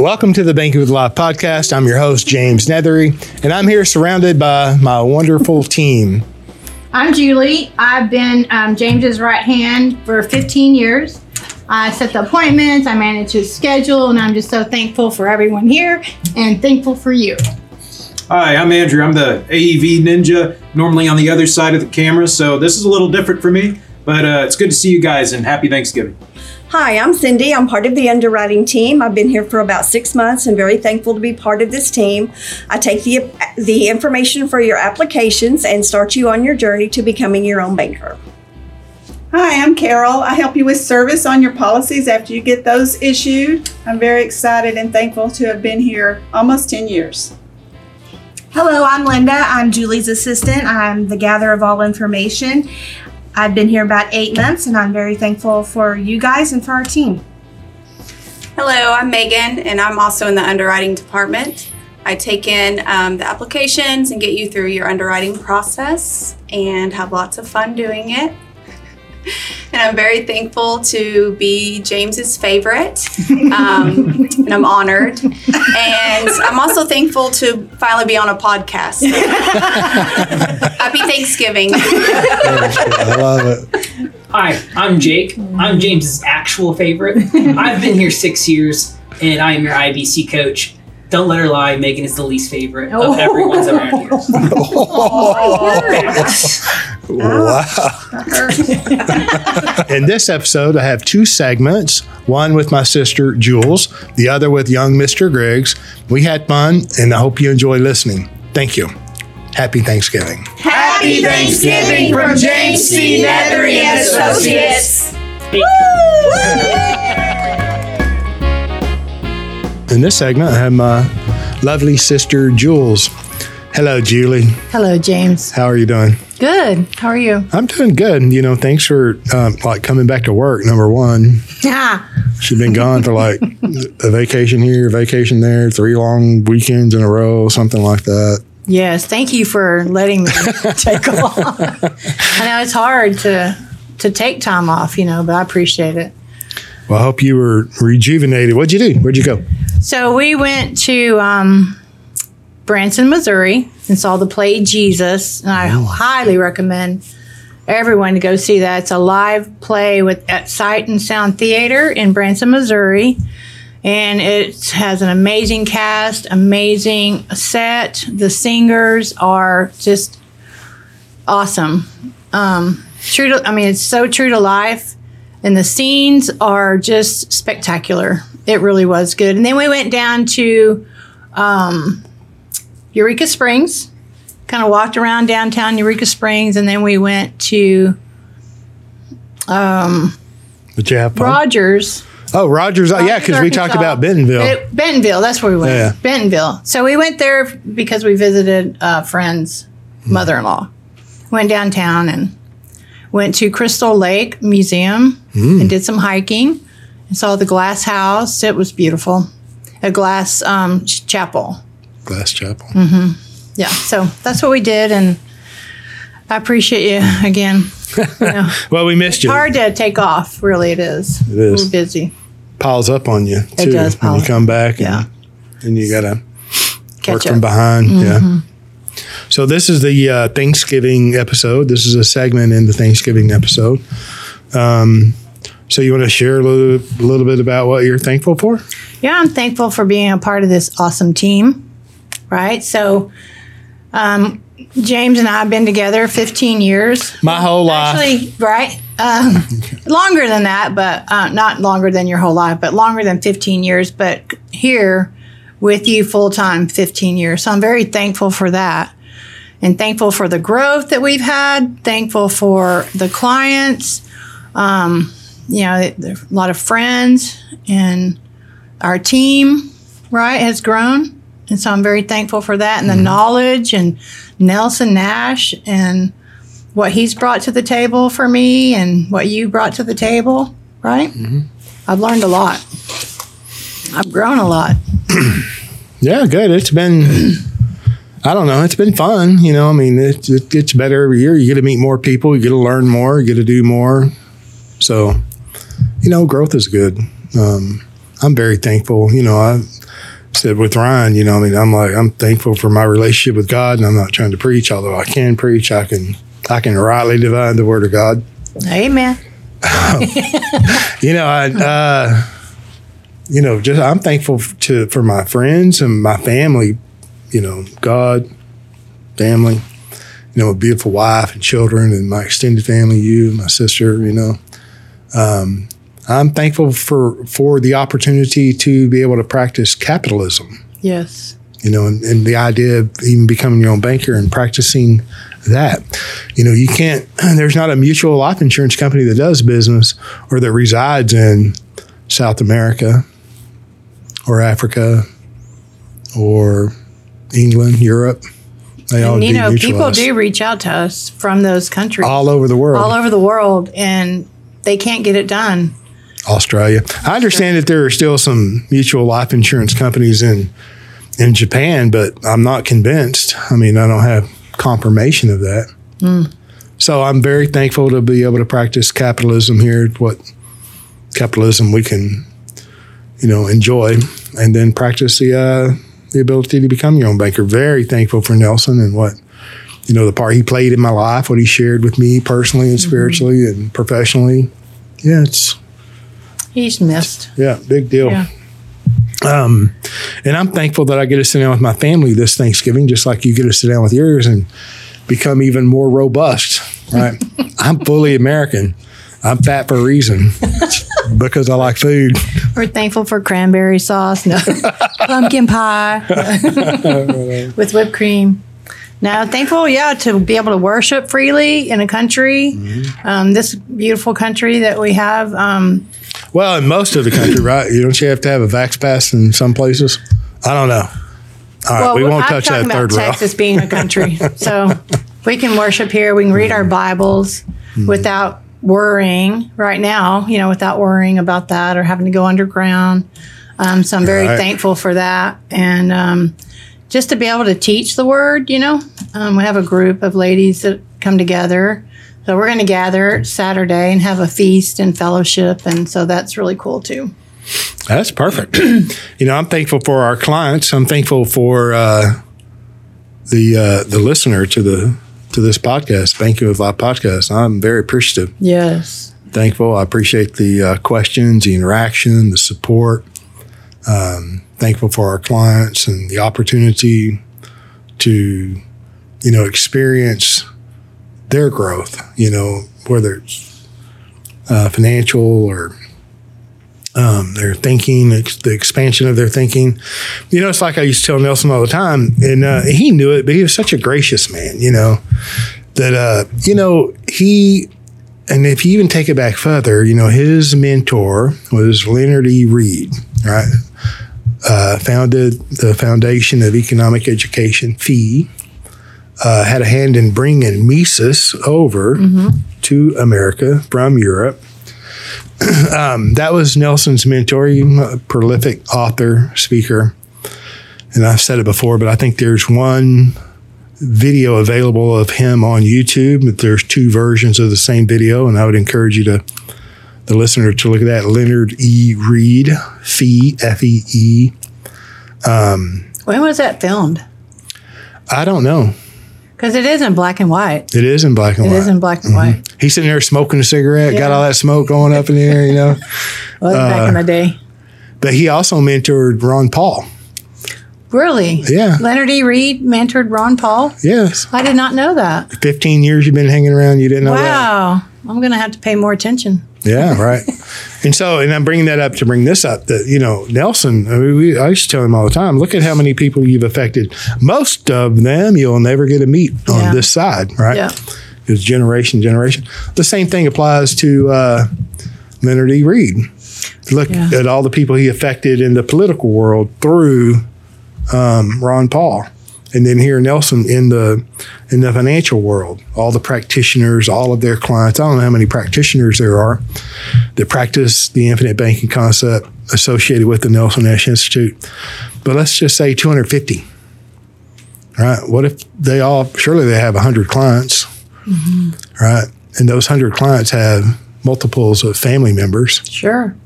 Welcome to the Banking with Life podcast. I'm your host, James Nethery, and I'm here surrounded by my wonderful team. I'm Julie. I've been um, James's right hand for 15 years. I set the appointments, I manage his schedule, and I'm just so thankful for everyone here and thankful for you. Hi, I'm Andrew. I'm the AEV Ninja, normally on the other side of the camera, so this is a little different for me, but uh, it's good to see you guys and happy Thanksgiving. Hi, I'm Cindy. I'm part of the underwriting team. I've been here for about six months and very thankful to be part of this team. I take the, the information for your applications and start you on your journey to becoming your own banker. Hi, I'm Carol. I help you with service on your policies after you get those issued. I'm very excited and thankful to have been here almost 10 years. Hello, I'm Linda. I'm Julie's assistant. I'm the gatherer of all information. I've been here about eight months and I'm very thankful for you guys and for our team. Hello, I'm Megan and I'm also in the underwriting department. I take in um, the applications and get you through your underwriting process and have lots of fun doing it. and I'm very thankful to be James's favorite, um, and I'm honored. And I'm also thankful to finally be on a podcast. Happy Thanksgiving! I love it. Hi, I'm Jake. I'm James's actual favorite. I've been here six years, and I am your IBC coach. Don't let her lie. Megan is the least favorite of everyone's around here. Wow. In this episode, I have two segments one with my sister Jules, the other with young Mr. Griggs. We had fun, and I hope you enjoy listening. Thank you. Happy Thanksgiving. Happy Thanksgiving from James C. Nethery and Associates. In this segment, I have my lovely sister Jules. Hello, Julie. Hello, James. How are you doing? Good. How are you? I'm doing good. You know, thanks for um, like coming back to work. Number one, Yeah. she's been gone for like a vacation here, vacation there, three long weekends in a row, something like that. Yes. Thank you for letting me take off. I know it's hard to to take time off, you know, but I appreciate it. Well, I hope you were rejuvenated. What'd you do? Where'd you go? So we went to um, Branson, Missouri, and saw the play Jesus, and I highly recommend everyone to go see that. It's a live play with at Sight and Sound Theater in Branson, Missouri, and it has an amazing cast, amazing set. The singers are just awesome. Um, true to, I mean, it's so true to life, and the scenes are just spectacular. It really was good. And then we went down to um, Eureka Springs, kind of walked around downtown Eureka Springs, and then we went to um, Did you have fun? Rogers. oh, Rogers. Oh, yeah, because we talked about Bentonville. It- Bentonville, that's where we went. Yeah. Bentonville. So we went there because we visited a friend's mother in law. Went downtown and went to Crystal Lake Museum and did some hiking and saw the glass house. It was beautiful. A glass um, ch- chapel. Glass Chapel. Yeah. So that's what we did. And I appreciate you again. You know, Well, we missed you. hard to take off, really, it is. It is. We're busy. Piles up on you too does when you come back. Yeah. And, and you gotta Catch work up. from behind. Yeah. So this is the uh, Thanksgiving episode. This is a segment in the Thanksgiving episode. Um, so you want to share a little, a little bit about what you're thankful for? Yeah, I'm thankful for being a part of this awesome team. Right. So, um, James and I have been together 15 years. My whole life. Actually, right? Um, longer than that, but uh, not longer than your whole life, but longer than 15 years. But here with you full time, 15 years. So I'm very thankful for that. And thankful for the growth that we've had. Thankful for the clients. Um, you know, a lot of friends, and our team, right, has grown. And so I'm very thankful for that and the knowledge and Nelson Nash and what he's brought to the table for me and what you brought to the table, right? I've learned a lot. I've grown a lot. Yeah, good. It's been, I don't know, it's been fun. You know, I mean, it, it gets better every year. You get to meet more people, you get to learn more, you get to do more. So, you know, growth is good. Um, I'm very thankful. You know, I said with Ryan, you know, I mean, I'm like, I'm thankful for my relationship with God, and I'm not trying to preach, although I can preach. I can, I can rightly divide the word of God. Amen. You know, I, uh, you know, just I'm thankful to for my friends and my family. You know, God, family. You know, a beautiful wife and children, and my extended family. You, my sister. You know, um, I'm thankful for for the opportunity to be able to practice capitalism. Yes. You know, and, and the idea of even becoming your own banker and practicing that. You know, you can't. There's not a mutual life insurance company that does business or that resides in South America or Africa or England, Europe. They all And you know, people do reach out to us from those countries all over the world. all over the world, and they can't get it done. Australia. I understand that there are still some mutual life insurance companies in in Japan, but I'm not convinced. I mean, I don't have confirmation of that. So I'm very thankful to be able to practice capitalism here. What capitalism we can, you know, enjoy, and then practice the uh, the ability to become your own banker. Very thankful for Nelson and what you know the part he played in my life, what he shared with me personally and spiritually and professionally. Yeah, it's He's missed. yeah, big deal. Yeah. Um, and I'm thankful that I get to sit down with my family this Thanksgiving, just like you get to sit down with yours and become even more robust. Right? I'm fully American. I'm fat for a reason because I like food. We're thankful for cranberry sauce, no pumpkin pie with whipped cream. Now, thankful, yeah, to be able to worship freely in a country, um, this beautiful country that we have. Um, Well, in most of the country, right? You don't you have to have a vax pass in some places? I don't know. All right, well, we won't I'm touch that about third row. Texas being a country, so we can worship here. We can read our Bibles Mm-hmm. without worrying. Right now, you know, without worrying about that or having to go underground. Um, so I'm very Right. thankful for that, and um, just to be able to teach the word. You know, um, we have a group of ladies that come together. So we're going to gather Saturday and have a feast and fellowship, and so that's really cool too. That's perfect. you know, I'm thankful for our clients. I'm thankful for uh, the uh, the listener to the to this podcast. Thank you, Live podcast. I'm very appreciative. Yes. thankful. I appreciate the uh, questions, the interaction, the support. Um, thankful for our clients and the opportunity to, you know, experience their growth. You know, whether it's uh, financial or um, their thinking, ex- the expansion of their thinking. You know, it's like I used to tell Nelson all the time, and uh, he knew it, but he was such a gracious man. You know, that uh, you know he and if you even take it back further, you know, his mentor was Leonard E. Read, right? Uh, founded the Foundation of Economic Education, FEE, uh, had a hand in bringing Mises over to America from Europe. um, that was Nelson's mentor, a prolific author, speaker. And I've said it before, but I think there's one video available of him on YouTube. But there's two versions of the same video, and I would encourage you to the listener to look at that. Leonard E. Read, Fee, F E E. When was that filmed? I don't know. Because it is in black and white. It is in black and It white. is in black and white. He's sitting there smoking a cigarette, got all that smoke going up in the air, you know. Was back in Uh, the day. But he also mentored Ron Paul. Really? Yeah. Leonard E. Read mentored Ron Paul. Yes. I did not know that. 15 years you've been hanging around, you didn't know that? wow. I'm going to have to pay more attention. Yeah, right. and so, and I'm bringing that up to bring this up that, you know, Nelson, I, mean, we, I used to tell him all the time, look at how many people you've affected. Most of them you'll never get to meet on Yeah. this side, right? Yeah. It's generation, generation. The same thing applies to uh, Leonard E. Read. Look Yeah. at all the people he affected in the political world through um, Ron Paul. And then here Nelson in the in the financial world, all the practitioners, all of their clients. I don't know how many practitioners there are that practice the infinite banking concept associated with the Nelson Nash Institute. But let's just say 250. Right? What if they all surely they have 100 clients, mm-hmm. right? And those 100 clients have multiples of family members. Sure.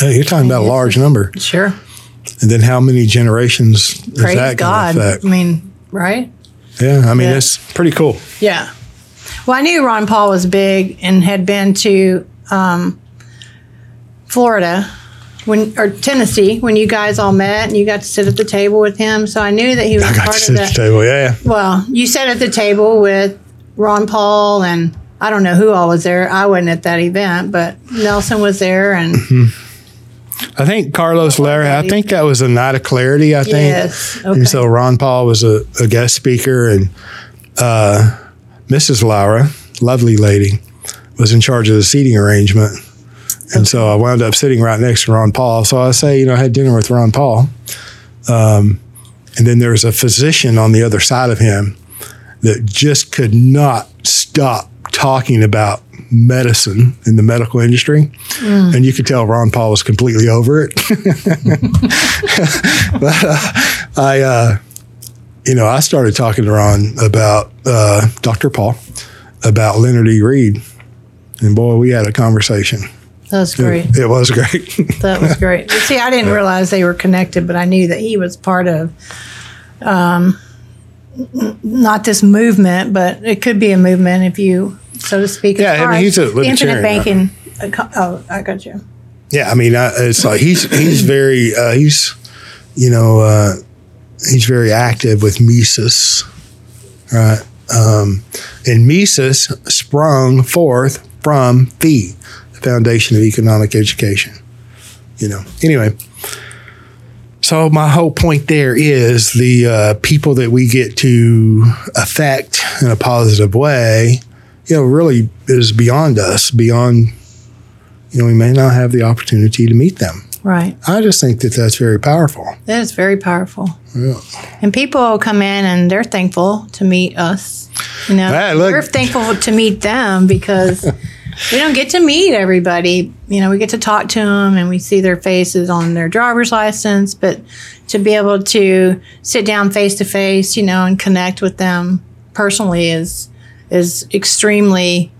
You're talking about a large number. Sure. And then how many generations is Praise that God. going to affect? I mean, right? Yeah, I mean, Yeah. it's pretty cool. Yeah. Well, I knew Ron Paul was big and had been to um, Florida when or Tennessee when you guys all met and you got to sit at the table with him. So I knew that he was I got part to of that. the table. Yeah. Well, you sat at the table with Ron Paul and I don't know who all was there. I wasn't at that event, but Nelson was there and I think Carlos Lara, I think that was a night of clarity, I think. yes. Okay. And so Ron Paul was a, a guest speaker, and uh, Mrs. Lara, lovely lady, was in charge of the seating arrangement. And so I wound up sitting right next to Ron Paul. So I say, you know, I had dinner with Ron Paul. Um, and then there was a physician on the other side of him that just could not stop talking about medicine in the medical industry. And you could tell Ron Paul was completely over it. but uh, I, uh, you know, I started talking to Ron about uh, Dr. Paul, about Leonard E. Read. And boy, we had a conversation. that was great. It, it was great. That was great. See, I didn't realize they were connected, but I knew that he was part of, um, not this movement, but it could be a movement if you, so to speak. Yeah, I mean, he's a as Infinite banking. uh, Oh, I got you. Yeah, I mean, I, it's like he's he's very uh, he's you know uh, he's very active with Mises, right? Um, and Mises sprung forth from the Foundation of Economic Education. You know, anyway. So my whole point there is the uh, people that we get to affect in a positive way, you know, really is beyond us, beyond you know, we may not have the opportunity to meet them. Right. I just think that that's very powerful. That is very powerful. Yeah. And people come in and they're thankful to meet us. You know, we're thankful to meet them because we don't get to meet everybody. You know, we get to talk to them and we see their faces on their driver's license, but to be able to sit down face to face, you know, and connect with them personally is is extremely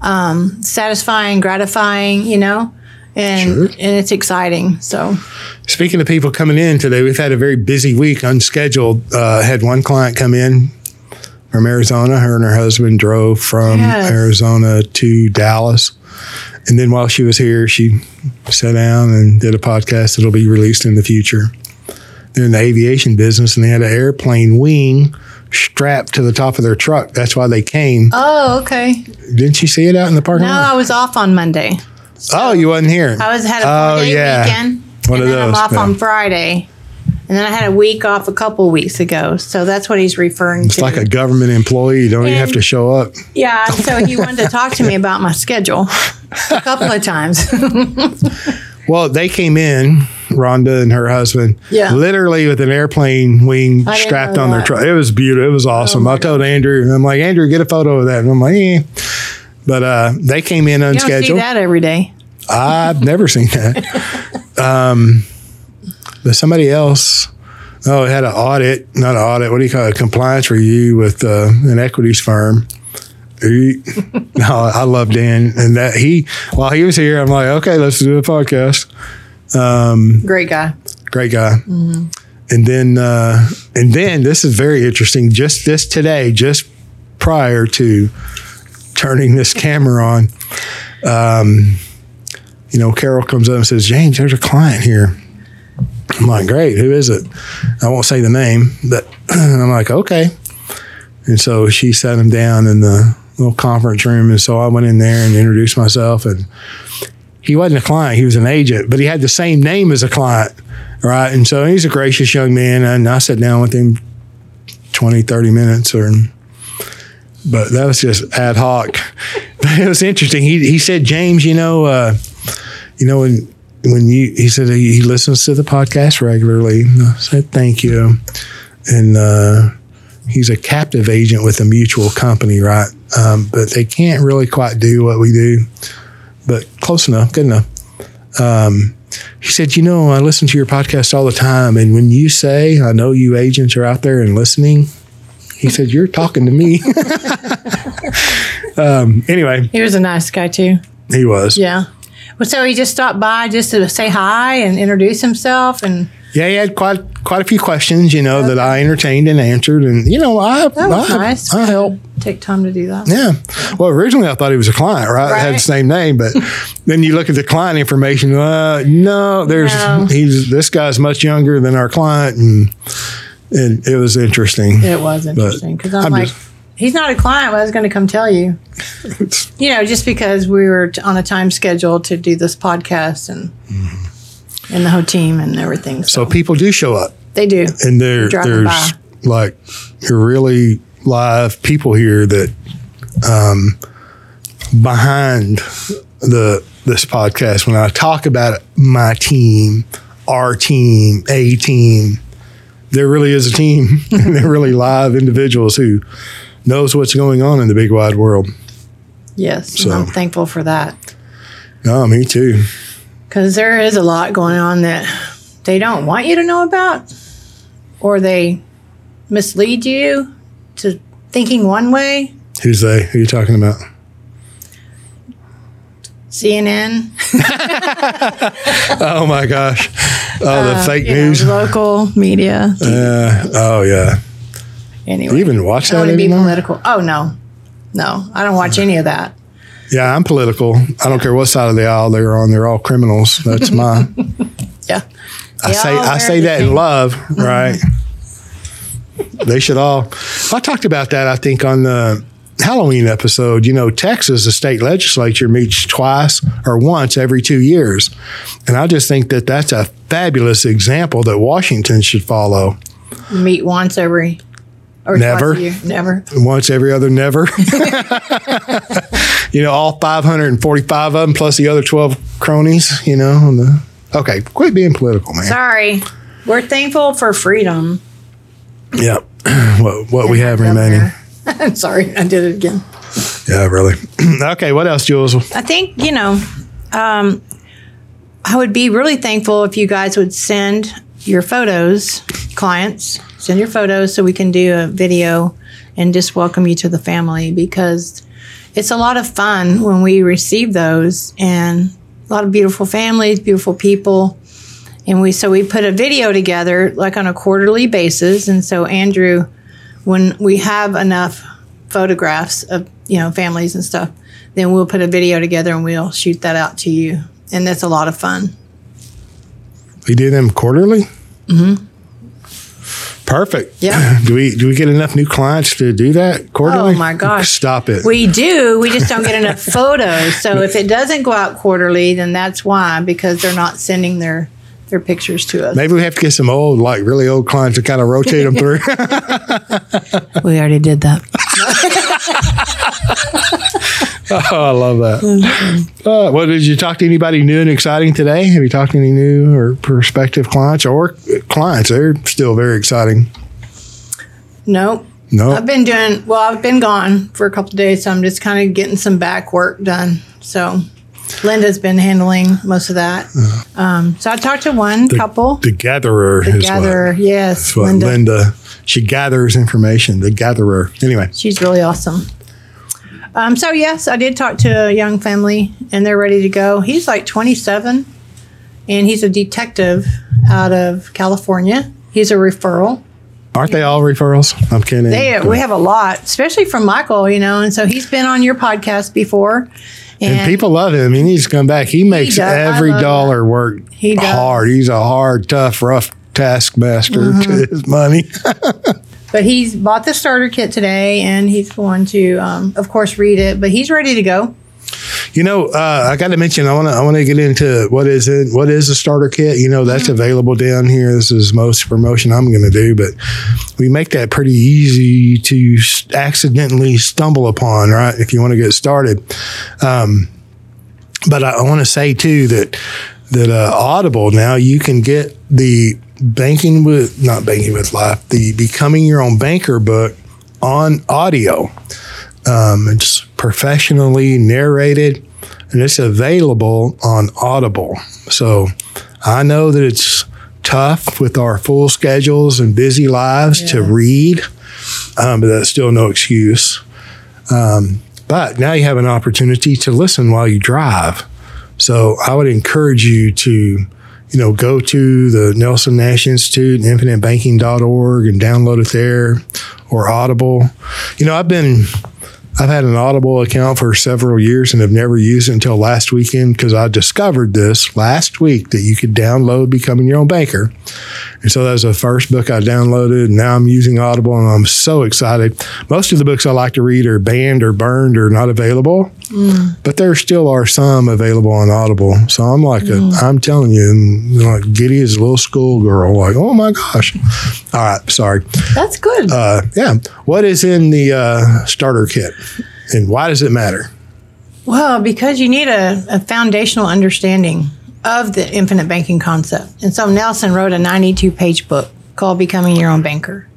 um, satisfying, gratifying. You know. And, Sure. and it's exciting. So Speaking of people coming in today, we've had a very busy week, unscheduled. Uh, had one client come in from Arizona. Her and her husband drove from Yes. Arizona to Dallas. And then while she was here, she sat down and did a podcast that'll be released in the future. They're in the aviation business and they had an airplane wing strapped to the top of their truck. That's why they came. Oh, okay. Didn't you see it out in the parking No, lot? No, I was off on Monday. oh, you wasn't here. I was had a Oh, four day yeah. weekend. One and of then I'm those, off yeah. on Friday. And then I had a week off a couple of weeks ago. So that's what he's referring It's to. It's like a government employee. You don't even have to show up. yeah. So he wanted to talk to me about my schedule a couple of times. Well, they came in, Rhonda and her husband, Yeah. literally with an airplane wing strapped on their that. Oh truck. It was beautiful. It was awesome. I told Andrew, I'm like, Andrew, get a photo of that. And I'm like, eh. But uh, they came in you don't see that every day. I've never seen that. Um, but somebody else, oh, it had an audit, not an audit, what do you call it? A compliance review with uh, an equities firm. He, no, I love Dan, and that he while he was here, I'm like, okay, let's do a podcast. Great guy. Great guy. And then, uh, and then this is very interesting. Just this today, just prior to turning this camera on, um, you know, Carol comes up and says, "James, there's a client here." I'm like, "Great, who is it?" I won't say the name, but I'm like, "Okay." And so she sat him down in the little conference room, and so I went in there and introduced myself and he wasn't a client, he was an agent, but he had the same name as a client, right? And so he's a gracious young man. And I sat down with him 20, 30 minutes or but that was just ad hoc. It was interesting. He he said, James, you know, uh, you know, when when you he said he, he listens to the podcast regularly. I said, Thank you. And uh he's a captive agent with a mutual company, right? Um, but they can't really quite do what we do but close enough, good enough. Um, he said, You know, I listen to your podcast all the time. And when you say, I know you agents are out there and listening, he said, You're talking to me. um, anyway, He was a nice guy, too. he was. Yeah. So he just stopped by just to say hi and introduce himself. And Yeah, he had quite quite a few questions, you know, that I entertained and answered, and you know, I That was I, nice. I helped. Take time to do that. Yeah. Well, originally I thought he was a client, right? Had the same name, but then you look at the client information. Uh, no, there's No. he's this guy's much younger than our client, and and it was interesting. It was interesting because I'm, I'm like, just- he's not a client. but I was going to come tell you. you know, just because we were t- on a time schedule to do this podcast and and the whole team and everything. So, So people do show up, they do. and there there's like really live people here that um, behind the this podcast when I talk about my team, our team, a team, there really is a team and they're really live individuals who knows what's going on in the big wide world. Yes, So- I'm thankful for that Oh, me too. because there is a lot going on that they don't want you to know about, or they mislead you to thinking one way. Who's they? Who are you talking about? CNN, Oh my gosh. Oh, the fake Uh, know, news. local media. Uh, oh yeah. Anyway, You even watch I don't that want to be political. Oh no, no, I don't watch any of that. Yeah, I'm political. I don't care what side of the aisle they're on. They're all criminals. That's my. Yeah, I They say I say that in love, mm-hmm. right? they should all. I talked about that. I think on the Halloween episode. You know, Texas, the state legislature meets twice or once every two years, and I just think that that's a fabulous example that Washington should follow. meet once every or Never. Never. Once every other, never. you know, all 545 of them plus the other 12 cronies. You know, on the okay. Quit being political, man. Sorry, we're thankful for freedom. Yeah. what what we have remaining. I'm sorry, I did it again. Yeah, really. okay, what else, Jules? I think, you know, um, I would be really thankful if you guys would send your photos, clients, send your photos so we can do a video and just welcome you to the family because it's a lot of fun when we receive those and a lot of beautiful families, beautiful people. And we so we put a video together like on a quarterly basis. And so Andrew, when we have enough photographs of you know families and stuff, then we'll put a video together and we'll shoot that out to you. And that's a lot of fun. We do them quarterly? Mm-hmm. Perfect. Yeah. Do we do we get enough new clients to do that quarterly? Oh, my gosh. Stop it. We do. We just don't get enough photos. So if it doesn't go out quarterly, then that's why because they're not sending their their pictures to us. Maybe we have to get some old, like really old clients to kind of rotate them through. We already did that. oh, I love that. Uh, well, did you talk to anybody new and exciting today? Have you talked to any new or prospective clients or clients? They're still very exciting. Nope. No, I've been doing well. I've been gone for a couple of days, so I'm just kind of getting some back work done. So Linda's been handling most of that. Um, so I talked to one couple. the gatherer The gatherer, what, yes, Linda. Linda. She gathers information. The gatherer. Anyway, She's really awesome. Um, so yes, I did talk to a young family, and they're ready to go. He's like 27, and he's a detective out of California. He's a referral. aren't they all referrals? I'm kidding. They we have a lot, especially from Michael, you know, and so he's been on your podcast before, and, And people love him. He needs to come back. He makes. I every dollar work He does. hard. He's a hard, tough, rough taskmaster Mm-hmm. to his money. But he's bought the starter kit today, and he's going to, um, of course, read it. But he's ready to go. you know, uh, I got to mention. I want to. I want to get into what is it. What is a starter kit? You know, that's Mm-hmm. available down here. This is most promotion I'm going to do, but we make that pretty easy to accidentally stumble upon, right? If you want to get started. Um, but I, I want to say too that that uh, Audible now you can get the banking with not banking with life the becoming your own banker book on audio. Um, it's professionally narrated and it's available on Audible. So I know that it's tough with our full schedules and busy lives to read, um, but that's still no excuse. Um, but now you have an opportunity to listen while you drive. So I would encourage you to you know, go to the Nelson Nash Institute, and infinitebanking.org, and download it there, or Audible. You know, I've been I've had an Audible account for several years and have never used it until last weekend because I discovered this last week that you could download Becoming Your Own Banker. And so that was the first book I downloaded. And now I'm using Audible and I'm so excited. Most of the books I like to read are banned or burned or not available, but there still are some available on Audible. So I'm like, a, I'm telling you, like giddy as a little schoolgirl, like, oh my gosh. All right, sorry. That's good. Uh, yeah. What is in the uh, starter kit and why does it matter? Well, because you need a, a foundational understanding of the infinite banking concept. And so Nelson wrote a 92 page book called Becoming Your Own Banker.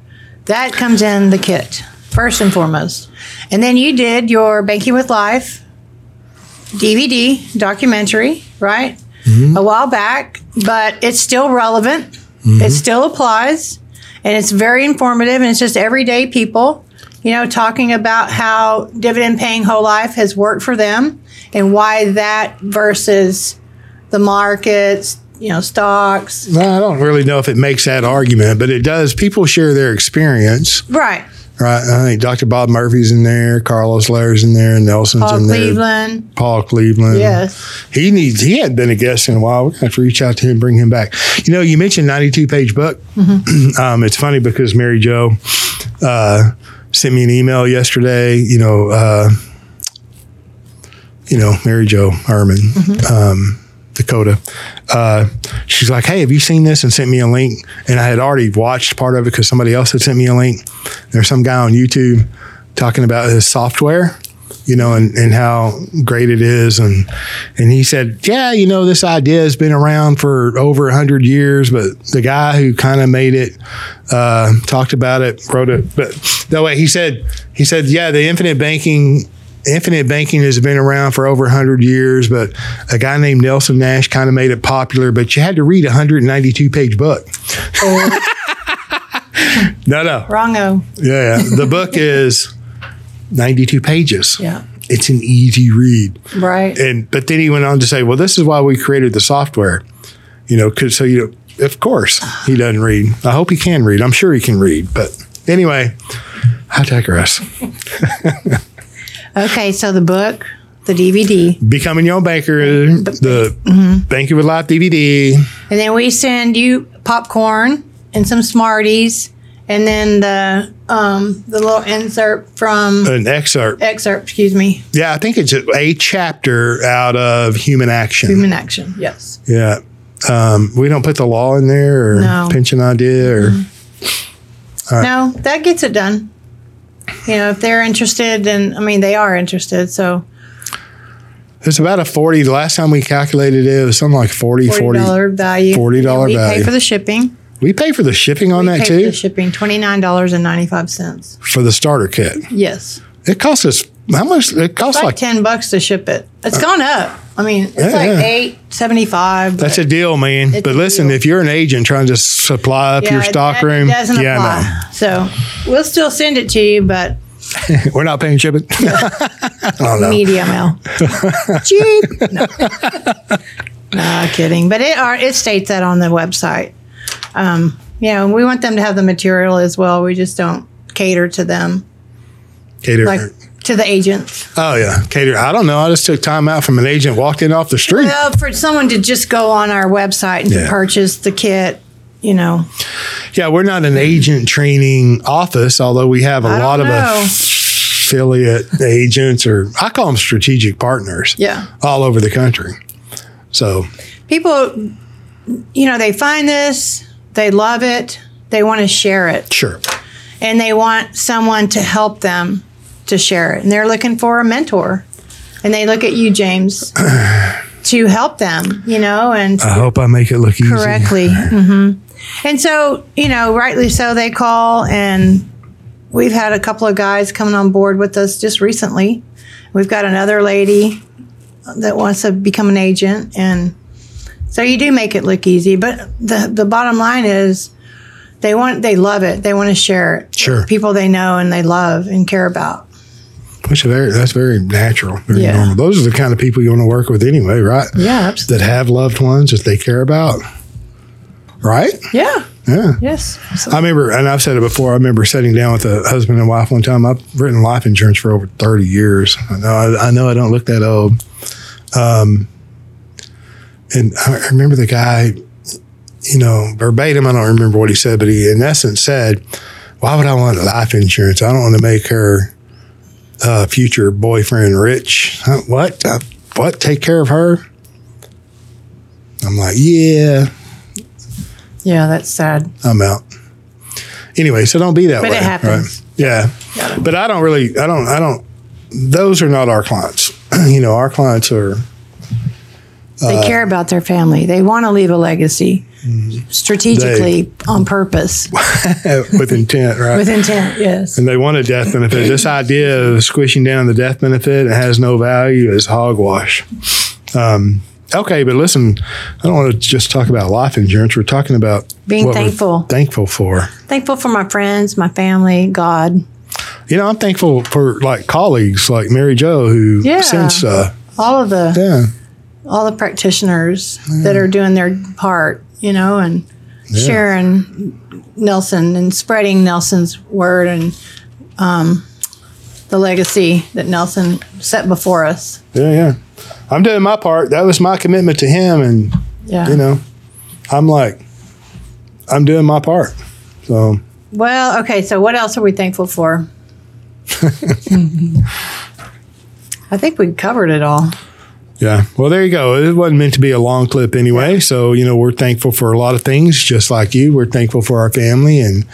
That comes in the kit, first and foremost. And then you did your Banking with Life DVD documentary, right? Mm-hmm. A while back, but it's still relevant. Mm-hmm. It still applies. And it's very informative. And it's just everyday people, you know, talking about how dividend paying whole life has worked for them and why that versus the markets, you know, stocks. Well, I don't really know if it makes that argument, but it does. People share their experience, Right. Right? I think Dr. Bob Murphy's in there, Carlos Lara's in there, Nelson's Paul in there, Paul Cleveland. Paul Cleveland. Yes. He needs. He hadn't been a guest in a while. We're going to have to reach out to him and bring him back. You know, you mentioned ninety-two page book. um, it's funny because Mary Jo uh, sent me an email yesterday. You know, uh, you know Mary Jo Irmen, um, Dakota. Uh, she's like, "Hey, have you seen this?" and sent me a link. And I had already watched part of it because somebody else had sent me a link. There's some guy on YouTube talking about his software you know, and, and how great it is. And and he said, yeah, you know, this idea has been around for over a hundred years, but the guy who kind of made it, uh, talked about it, wrote it. But no way, he said, he said, yeah, the infinite banking. Infinite banking has been around for over 100 years, but a guy named Nelson Nash kind of made it popular. But you had to read a 192 page book. no, no. Wrongo. Yeah, yeah. The book is 92 pages. Yeah. It's an easy read. Right. And but then he went on to say, "Well, this is why we created the software." You know, 'cause- so you of course he doesn't read. I hope he can read. I'm sure he can read. But anyway, I digress. Okay, so the book, the DVD, Becoming Your Own Banker, the Mm-hmm. Banker with Life DVD. and then we send you popcorn and some Smarties, and then the um, the little insert from An excerpt. excerpt. Excuse me, Yeah, I think it's a, a chapter out of Human Action. human action. Yes. Yeah. Um, we don't put the law in there or No. pension idea or No, that gets it done. You know, if they're interested, and I mean, they are interested. So It's about a 40. The last time we calculated it, it was something like 40, forty 40. value. $40 And we value. pay for the shipping. We pay for the shipping on we that pay too for the shipping twenty nine dollars and ninety five cents. for the starter kit. Yes, It costs us how much? It costs like, like, ten bucks to ship it. It's gone up. I mean, it's Yeah, like yeah. eight seventy five. that's a deal, man. But listen, deal. if you're an agent trying to supply up your stock room, doesn't yeah, apply. So we'll still send it to you, but we're not paying shipping. I don't media mail. Cheap. No. no, kidding. But it are it states that on the website. Um, you know, we want them to have the material as well. We just don't cater to them Cater. like to the agents. oh yeah, cater. I don't know. I just took time out from an agent, walked in off the street. Well, for someone to just go on our website and Yeah. purchase the kit, you know, Yeah, we're not an agent training office, although we have a I lot of affiliate agents, or I call them strategic partners, yeah. all over the country. So People, you know, they find this, they love it, they want to share it. sure, and they want someone to help them to share it. And they're looking for a mentor. And they look at you, James, to help them, you know, and I hope I make it look easy. correctly. hmm And so, you know, rightly so, they call. And we've had a couple of guys coming on board with us just recently. We've got another lady that wants to become an agent. And so you do make it look easy. But the, the bottom line is, they want, they love it. They want to share it. Sure. People they know and they love and care about. Which is very that's very natural, very Yeah. normal. Those are the kind of people you want to work with anyway, right? Yeah, absolutely. That have loved ones that they care about. right? Yeah. Yeah. Yes. I remember, and I've said it before. I remember sitting down with a husband and wife one time. I've written life insurance for over thirty years. I know. I, I know. I don't look that old. Um, and I remember the guy. You know, verbatim. I don't remember what he said, but he, in essence, said, "Why would I want life insurance? I don't want to make her uh, future boyfriend rich. What? Uh, what? Take care of her?" I'm like, "Yeah, Yeah, that's sad. I'm out. Anyway, so don't be that But way. it happens. right? Yeah. But I don't really, I don't, I don't, those are not our clients. you know, our clients are, They care about their family. They want to leave a legacy strategically on purpose with intent, right? with intent. Yes. and they want a death benefit. This idea of squishing down the death benefit and has no value is hogwash. Um, okay, but listen, I don't want to just talk about life insurance. We're talking about Being thankful. thankful for. Thankful for my friends, my family, God, You know, I'm thankful for like colleagues like Mary Jo who Yeah. send stuff. all of the Yeah. All the practitioners that are doing their part, you know, and sharing Nelson and spreading Nelson's word and um, the legacy that Nelson set before us. Yeah, yeah. I'm doing my part. That was my commitment to him, and Yeah. you know, I'm like, I'm doing my part. So Well, okay. So, what else are we thankful for? I think we covered it all. Yeah. Well, there you go. It wasn't meant to be a long clip anyway. So you know, we're thankful for a lot of things, just like you. We're thankful for our family, and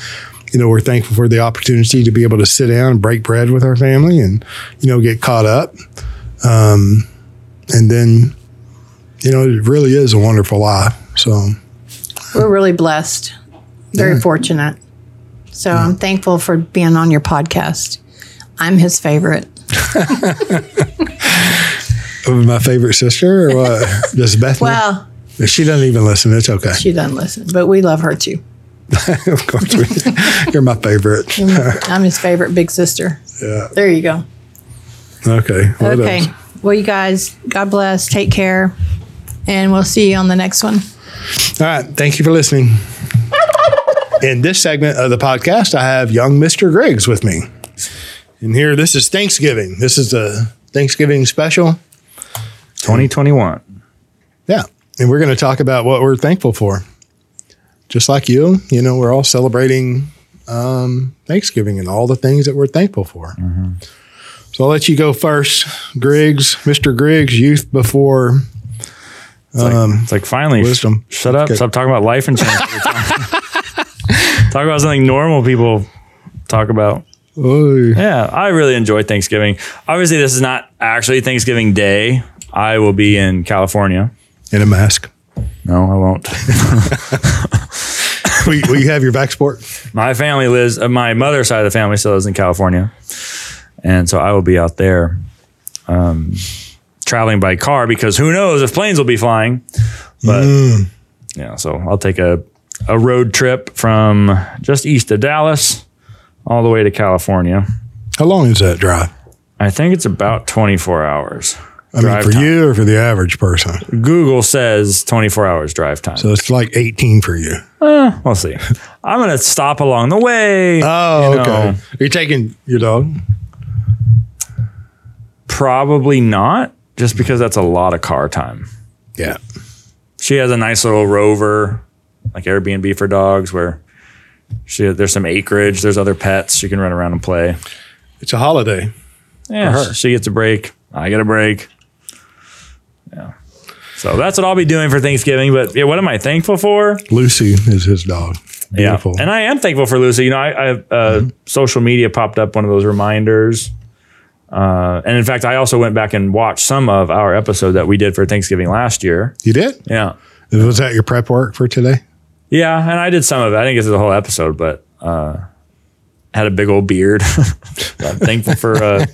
you know, we're thankful for the opportunity to be able to sit down and break bread with our family, and you know, get caught up. Um, and then, you know, it really is a wonderful life. So We're really blessed, very fortunate. So, I'm thankful for being on your podcast. I'm his favorite. my favorite sister, or what? Just Bethany. Well, She doesn't even listen. It's okay. she doesn't listen, but we love her too. of course, we, you're my favorite. I'm his favorite big sister. Yeah. There you go. Okay. What okay. else? Well, you guys, God bless. Take care. And we'll see you on the next one. All right. Thank you for listening. In this segment of the podcast, I have young Mr. Griggs with me. And here, this is Thanksgiving. This is a Thanksgiving special. 2021. Yeah. And we're going to talk about what we're thankful for. Just like you, you know, we're all celebrating um, Thanksgiving and all the things that we're thankful for. So I'll let you go first. Griggs, Mr. Griggs, youth before It's like, it's like finally, sh- wisdom. shut up. Okay. Stop talking about life insurance. all the time. talk about something normal people talk about. Oy. Yeah, I really enjoy Thanksgiving. Obviously, this is not actually Thanksgiving Day. I will be in California. in a mask. No, I won't. will, you, will you have your Vaxport? my family lives, uh, my mother's side of the family still lives in California. And so I will be out there um, traveling by car because who knows if planes will be flying. But yeah, so I'll take a, a road trip from just east of Dallas all the way to California. How long is that drive? I think it's about 24 hours. I mean, for time. you or for the average person? Google says 24 hours drive time. So it's like 18 for you. Eh, we'll see. I'm going to stop along the way. Oh, you okay. Are you taking your dog? Probably not, just because that's a lot of car time. Yeah. She has a nice little rover, like Airbnb for dogs, where she there's some acreage, there's other pets, she can run around and play. It's a holiday. Yeah, her. she gets a break. I get a break. Yeah. So that's what I'll be doing for Thanksgiving. But yeah, what am I thankful for? Lucy is his dog. Beautiful. Yeah, and I am thankful for Lucy. You know, I, I have uh, social media popped up one of those reminders, uh, and in fact, I also went back and watched some of our episode that we did for Thanksgiving last year. you did? Yeah, Was that your prep work for today? yeah, and I did some of it. I didn't get to the whole episode, but uh, had a big old beard. I'm thankful for uh,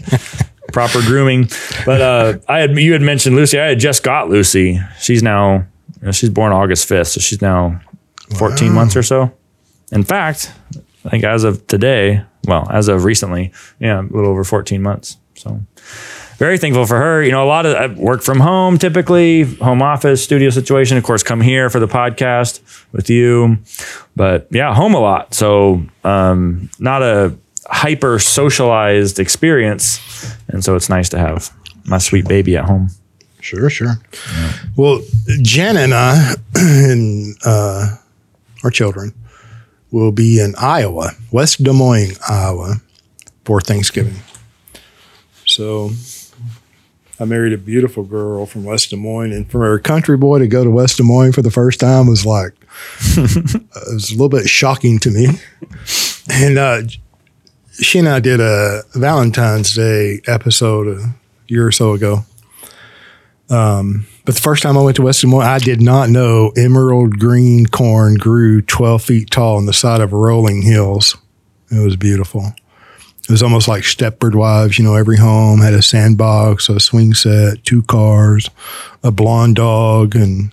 proper grooming. But uh, I had you had mentioned Lucy. I had just got Lucy. She's now you know, she's born August fifth, so she's now 14 months or so. In fact, I think as of today, well, as of recently, yeah, a little over 14 months. So very thankful for her. You know, a lot of I work from home typically, home office, studio situation. Of course, come here for the podcast with you, but yeah, home a lot. So um, not a hyper socialized experience, and so it's nice to have my sweet baby at home. Sure, sure. Well, Jen and I and uh, our children will be in Iowa, West Des Moines, Iowa, for Thanksgiving. So I married a beautiful girl from West Des Moines, and for a country boy to go to West Des Moines for the first time was like it was a little bit shocking to me. And uh, she and I did a Valentine's Day episode a year or so ago. Um, but the first time I went to West Des Moines, I did not know emerald green corn grew 12 feet tall on the side of rolling hills. It was beautiful. It was almost like Stepford Wives. You know, every home had a sandbox, a swing set, two cars, a blonde dog, and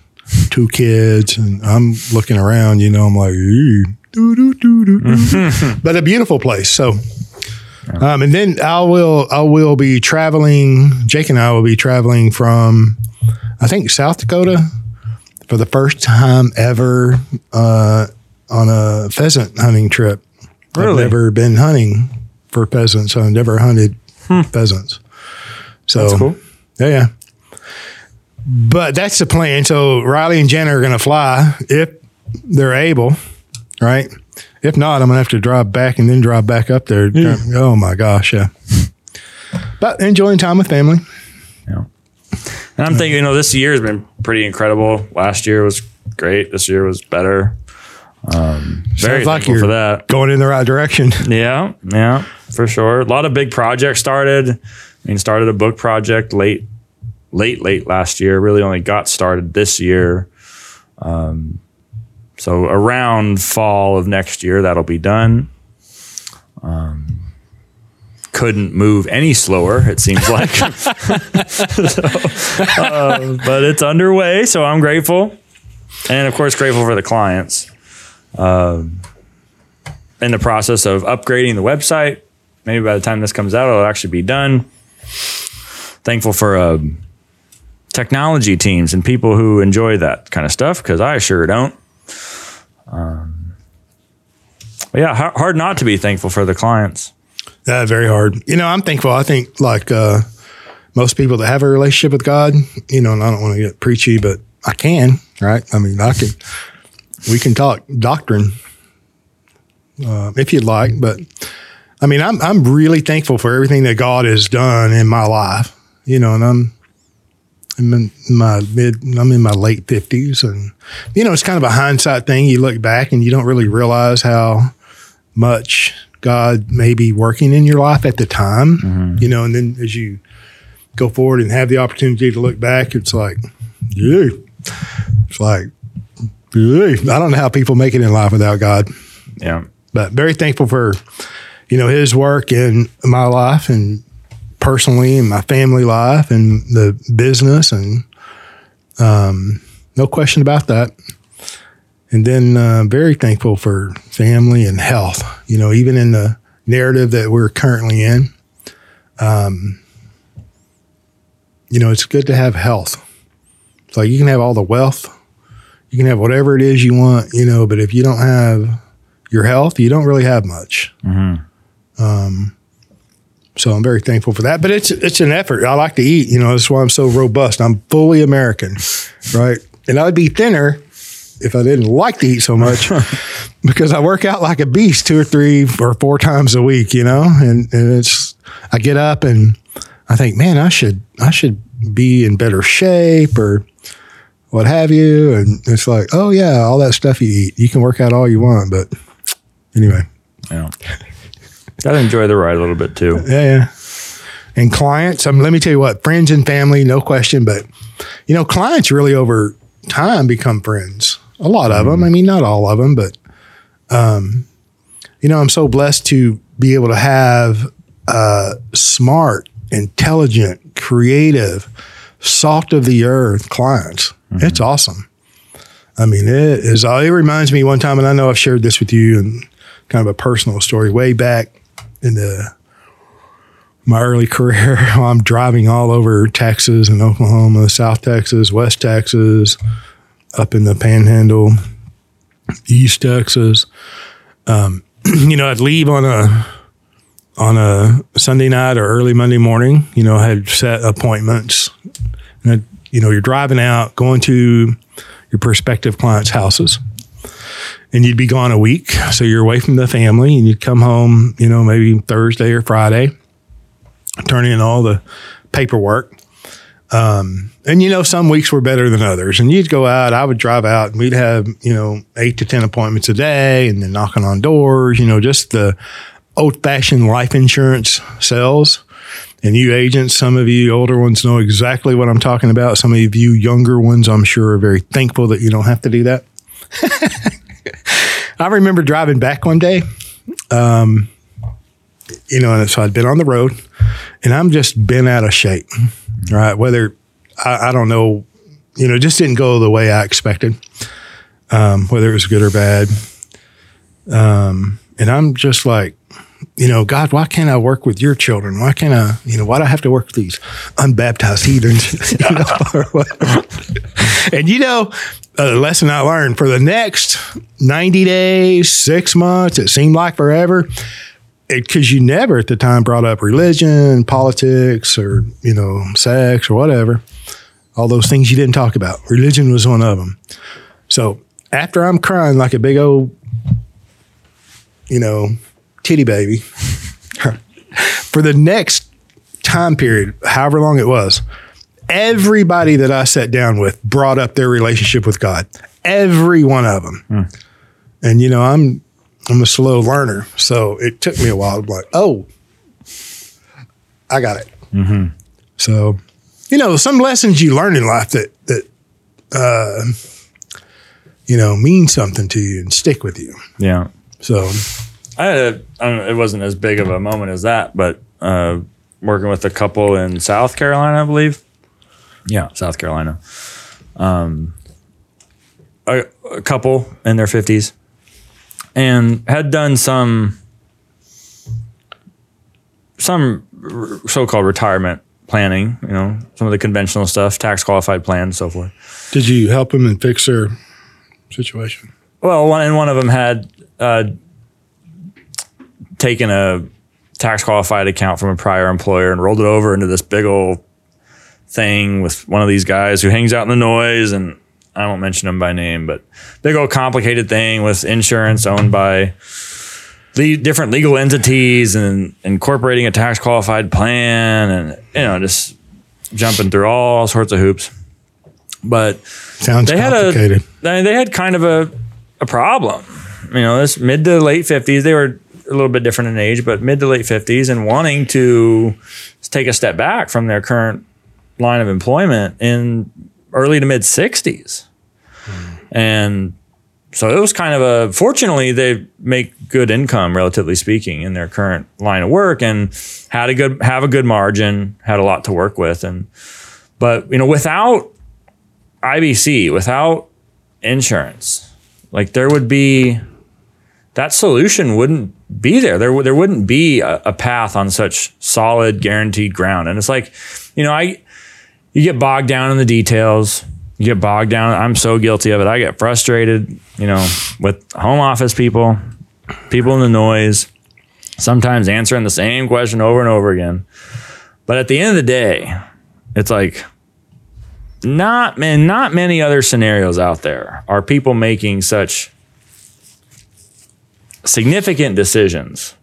two kids. And I'm looking around, you know, I'm like, "Ew, doo, doo, doo, doo, doo." but a beautiful place. So, um, and then I will I will be traveling. Jake and I will be traveling from I think South Dakota for the first time ever uh, on a pheasant hunting trip. I've Really? never been hunting for pheasants. I've never hunted pheasants. So That's cool. yeah, yeah. But that's the plan. So Riley and Jenna are going to fly if they're able, right? If not, I'm going to have to drive back and then drive back up there. Oh my gosh, yeah. But enjoying time with family. Yeah. And I'm thinking, you know, this year has been pretty incredible. Last year was great. This year was better. Um, very Sounds like thankful you're for that. going in the right direction. Yeah, yeah, for sure. A lot of big projects started. I mean, started a book project late, late, late last year. Really only got started this year. Um, so around fall of next year, that'll be done. Um, couldn't move any slower. It seems like, So, uh, but it's underway. So I'm grateful, and of course, grateful for the clients Um, in the process of upgrading the website. Maybe by the time this comes out, it'll actually be done. Thankful for um, technology teams and people who enjoy that kind of stuff because I sure don't. Um, yeah, har- hard not to be thankful for the clients. Uh, very hard. You know, I'm thankful. I think like uh, most people that have a relationship with God, you know, and I don't want to get preachy, but I can, right? I mean, I can. We can talk doctrine uh, if you'd like, but I mean, I'm I'm really thankful for everything that God has done in my life. You know, and I'm I'm in my mid, I'm in my late fifties, and you know, it's kind of a hindsight thing. You look back and you don't really realize how much God may be working in your life at the time, mm-hmm. you know, and then as you go forward and have the opportunity to look back, it's like, yeah, it's like, yeah. I don't know how people make it in life without God, Yeah. but very thankful for, you know, His work in my life and personally and my family life and the business and, um, no question about that. And then uh, very thankful for family and health. You know, even in the narrative that we're currently in, um, you know, it's good to have health. It's like you can have all the wealth, you can have whatever it is you want, you know, but if you don't have your health, you don't really have much. Um, so I'm very thankful for that. But it's it's an effort. I like to eat. You know, that's why I'm so robust. I'm fully American, right? And I'd be thinner if I didn't like to eat so much because I work out like a beast two or three or four times a week, you know, and, and it's, I get up and I think, man, I should, I should be in better shape or what have you. And it's like, oh yeah, all that stuff you eat, you can work out all you want. But anyway, Yeah. Gotta enjoy the ride a little bit too. yeah, yeah. And clients, let me tell you what, friends and family, no question. But, you know, clients really over time become friends. A lot of them. I mean, not all of them, but, um, you know, I'm so blessed to be able to have uh, smart, intelligent, creative, salt of the earth clients. It's awesome. I mean, it is. It reminds me one time, and I know I've shared this with you, and kind of a personal story way back in the my early career, I'm driving all over Texas and Oklahoma, South Texas, West Texas, up in the Panhandle, East Texas. Um, you know, I'd leave on a on a Sunday night or early Monday morning. You know, I had set appointments. And I'd, you know, you're driving out, going to your prospective clients' houses and you'd be gone a week. So you're away from the family and you'd come home, you know, maybe Thursday or Friday, turn in all the paperwork. Um, and you know, some weeks were better than others. And you'd go out, I would drive out and we'd have, you know, eight to 10 appointments a day and then knocking on doors, you know, just the old fashioned life insurance sales. And you agents, some of you older ones know exactly what I'm talking about. Some of you younger ones, I'm sure, are very thankful that you don't have to do that. I remember driving back one day, um, you know, and so I'd been on the road and I'm just been out of shape, right? Whether I, I don't know, you know, just didn't go the way I expected, um, whether it was good or bad. Um, and I'm just like, you know, God, why can't I work with your children? Why can't I, you know, why do I have to work with these unbaptized heathens? you know, and you know, a lesson I learned for the next 90 days, six months, it seemed like forever. Because you never at the time brought up religion, politics, or, you know, sex or whatever. All those things you didn't talk about. Religion was one of them. So after I'm crying like a big old, you know, titty baby for the next time period, however long it was, everybody that I sat down with brought up their relationship with God. Every one of them. And you know, I'm I'm a slow learner, so it took me a while to be like, oh, I got it. So, you know, some lessons you learn in life that that uh, you know mean something to you and stick with you. Yeah. So I had a, I don't know, it wasn't as big of a moment as that, but uh, working with a couple in South Carolina, I believe. Yeah, South Carolina. Um, a, a couple in their 50s and had done some some so-called retirement planning, you know, some of the conventional stuff, tax qualified plans, so forth. did you help them and fix their situation? Well, one and one of them had uh, taken a tax qualified account from a prior employer and rolled it over into this big old thing with one of these guys who hangs out in the noise and I won't mention him by name, but big old complicated thing with insurance owned by the different legal entities and incorporating a tax qualified plan and you know just jumping through all sorts of hoops. But Sounds they had a they they had kind of a a problem. You know, this mid to late fifties. They were a little bit different in age, but mid to late fifties, and wanting to take a step back from their current line of employment in early to mid sixties, and so it was kind of a. Fortunately, they make good income, relatively speaking, in their current line of work, and had a good have a good margin, had a lot to work with, and but you know without IBC, without insurance, like there would be that solution wouldn't be there. There, there wouldn't be a, a path on such solid, guaranteed ground. And it's like, you know, I you get bogged down in the details. You get bogged down. I'm so guilty of it. I get frustrated, you know, with home office people, people in the noise, sometimes answering the same question over and over again. But at the end of the day, it's like not man, not many other scenarios out there are people making such significant decisions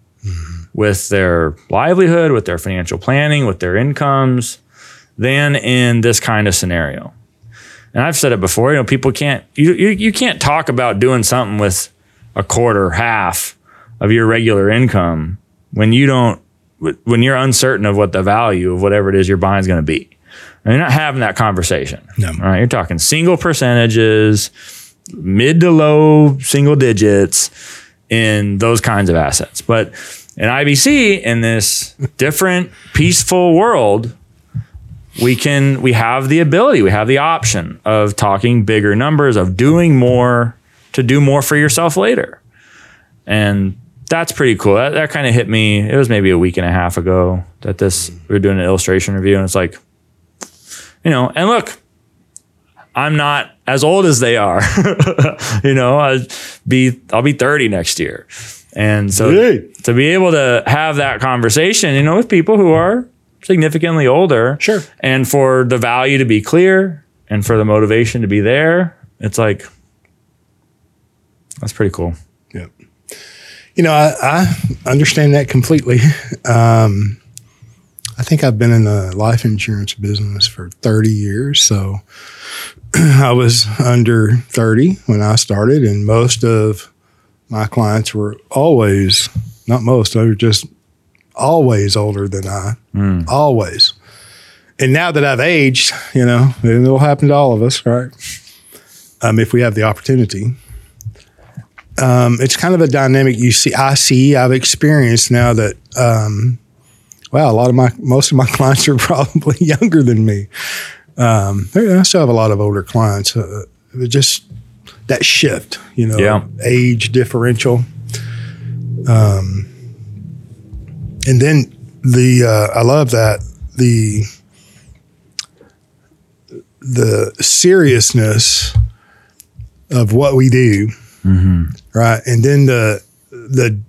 with their livelihood, with their financial planning, with their incomes, than in this kind of scenario. And I've said it before, you know, people can't you you, you can't talk about doing something with a quarter, half of your regular income when you don't when you're uncertain of what the value of whatever it is you're buying is going to be. And you're not having that conversation. No. All right. You're talking single percentages, mid to low single digits in those kinds of assets. But in IBC, in this different, peaceful world, we can we have the ability, we have the option of talking bigger numbers, of doing more to do more for yourself later. And that's pretty cool. That, that kind of hit me. It was maybe a week and a half ago that this we were doing an illustration review, and it's like, you know, and look, I'm not as old as they are. you know, I'll be I'll be 30 next year. And so Hey. to be able to have that conversation, you know, with people who are significantly older, Sure. and for the value to be clear and for the motivation to be there, it's like that's pretty cool. Yep. You know, I, I understand that completely. Um, I think I've been in the life insurance business for 30 years. So I was under 30 when I started, and most of my clients were always, not most, they were just always older than I. Always. And now that I've aged, you know, it'll happen to all of us, right? Um, if we have the opportunity um, it's kind of a dynamic you see. I see. I've experienced now that. Um, wow, a lot of my most of my clients are probably younger than me. Um, I still have a lot of older clients. Uh, just that shift, you know, Yeah. age differential. Um, and then the uh, I love that the the seriousness of what we do right? And then the the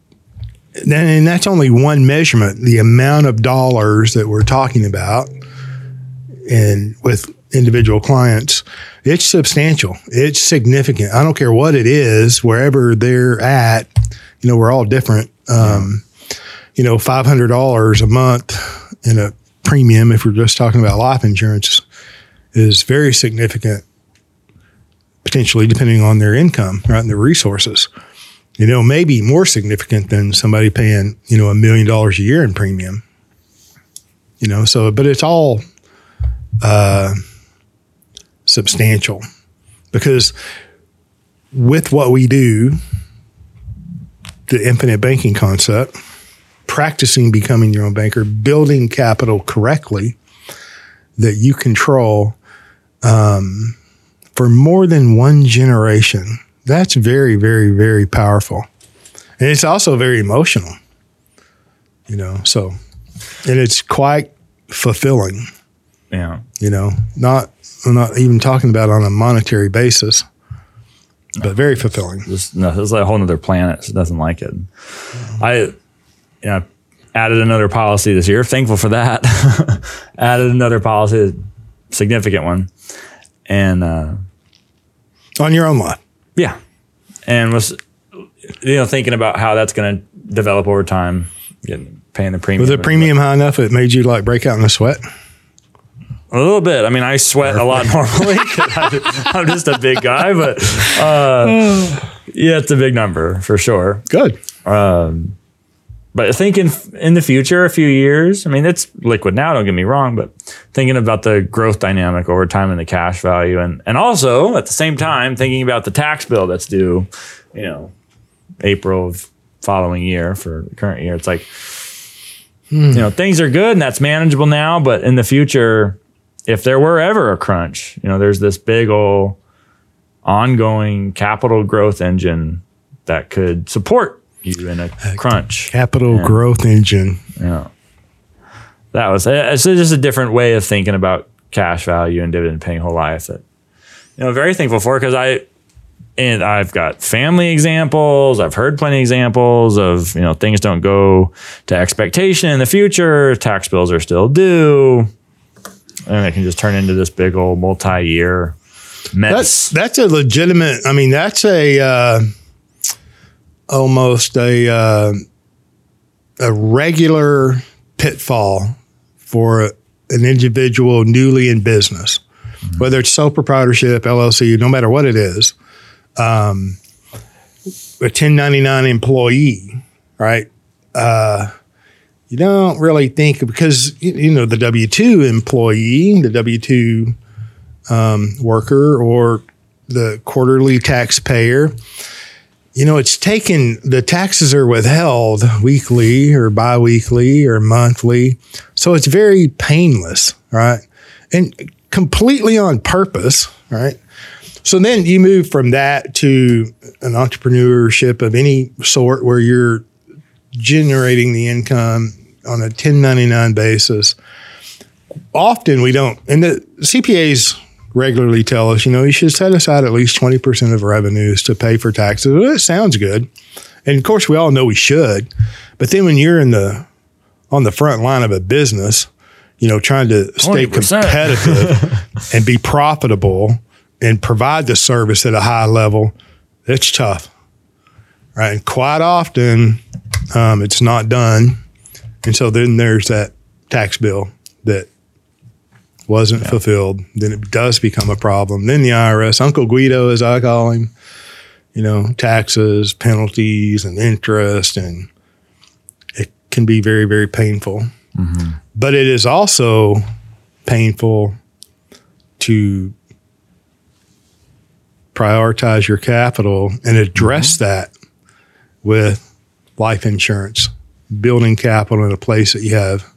and that's only one measurement. The amount of dollars that we're talking about, and with individual clients, it's substantial. It's significant. I don't care what it is, wherever they're at. You know, we're all different. Um, You know, five hundred dollars a month in a premium, if we're just talking about life insurance, is very significant potentially depending on their income, right, and their resources. You know, maybe more significant than somebody paying, you know, a million dollars a year in premium. You know, so but it's all uh, substantial because with what we do, the infinite banking concept, practicing becoming your own banker, building capital correctly that you control for more than one generation. That's very, very, very powerful. And it's also very emotional, you know, so, and it's quite fulfilling, Yeah. you know, not, I'm not even talking about on a monetary basis, but very fulfilling. Just no, it's like a whole other planet. It doesn't like it. I, you know, added another policy this year. Thankful for that. added another policy, significant one, and uh, On your own life. Yeah, and was you know thinking about how that's going to develop over time, getting paying the premium. Was the premium high enough it made you like break out in a sweat? A little bit. I mean, I sweat a lot normally. I- I'm just a big guy, but uh, yeah, it's a big number for sure. Good. But thinking in the future, a few years, I mean, it's liquid now, don't get me wrong, but thinking about the growth dynamic over time and the cash value. And, and also at the same time, thinking about the tax bill that's due, you know, April of following year for the current year. It's like, hmm. you know, things are good and that's manageable now, but in the future, if there were ever a crunch, you know, there's this big old ongoing capital growth engine that could support you in a crunch. Capital growth engine. Yeah. That was it's just a different way of thinking about cash value and dividend paying whole life that you know very thankful for because I and I've got family examples, I've heard plenty of examples of, you know, things don't go to expectation in the future, tax bills are still due, and it can just turn into this big old multi-year mess. That's that's a legitimate. I mean, that's a uh, almost a uh, a regular pitfall for an individual newly in business, whether it's sole proprietorship, LLC, no matter what it is. Um, a 1099 employee, right? Uh, you don't really think because you- you know the W two employee, the W two worker or the quarterly taxpayer. You know, it's taken, the taxes are withheld weekly or biweekly or monthly. So it's very painless, right? And completely on purpose, right? So then you move from that to an entrepreneurship of any sort where you're generating the income on a 1099 basis. Often we don't, and the CPAs regularly tell us, you know, you should set aside at least 20% of revenues to pay for taxes. Well, it sounds good. And of course, we all know we should. But then when you're in the, on the front line of a business, you know, trying to stay 20%. competitive and be profitable and provide the service at a high level, it's tough. Right. And quite often, um, it's not done. And so then there's that tax bill that wasn't fulfilled. Then it does become a problem. Then the IRS, Uncle Guido, as I call him, you know, taxes, penalties, and interest, and it can be very, very painful. Mm-hmm. But it is also painful to prioritize your capital and address mm-hmm. that with life insurance, building capital in a place that you have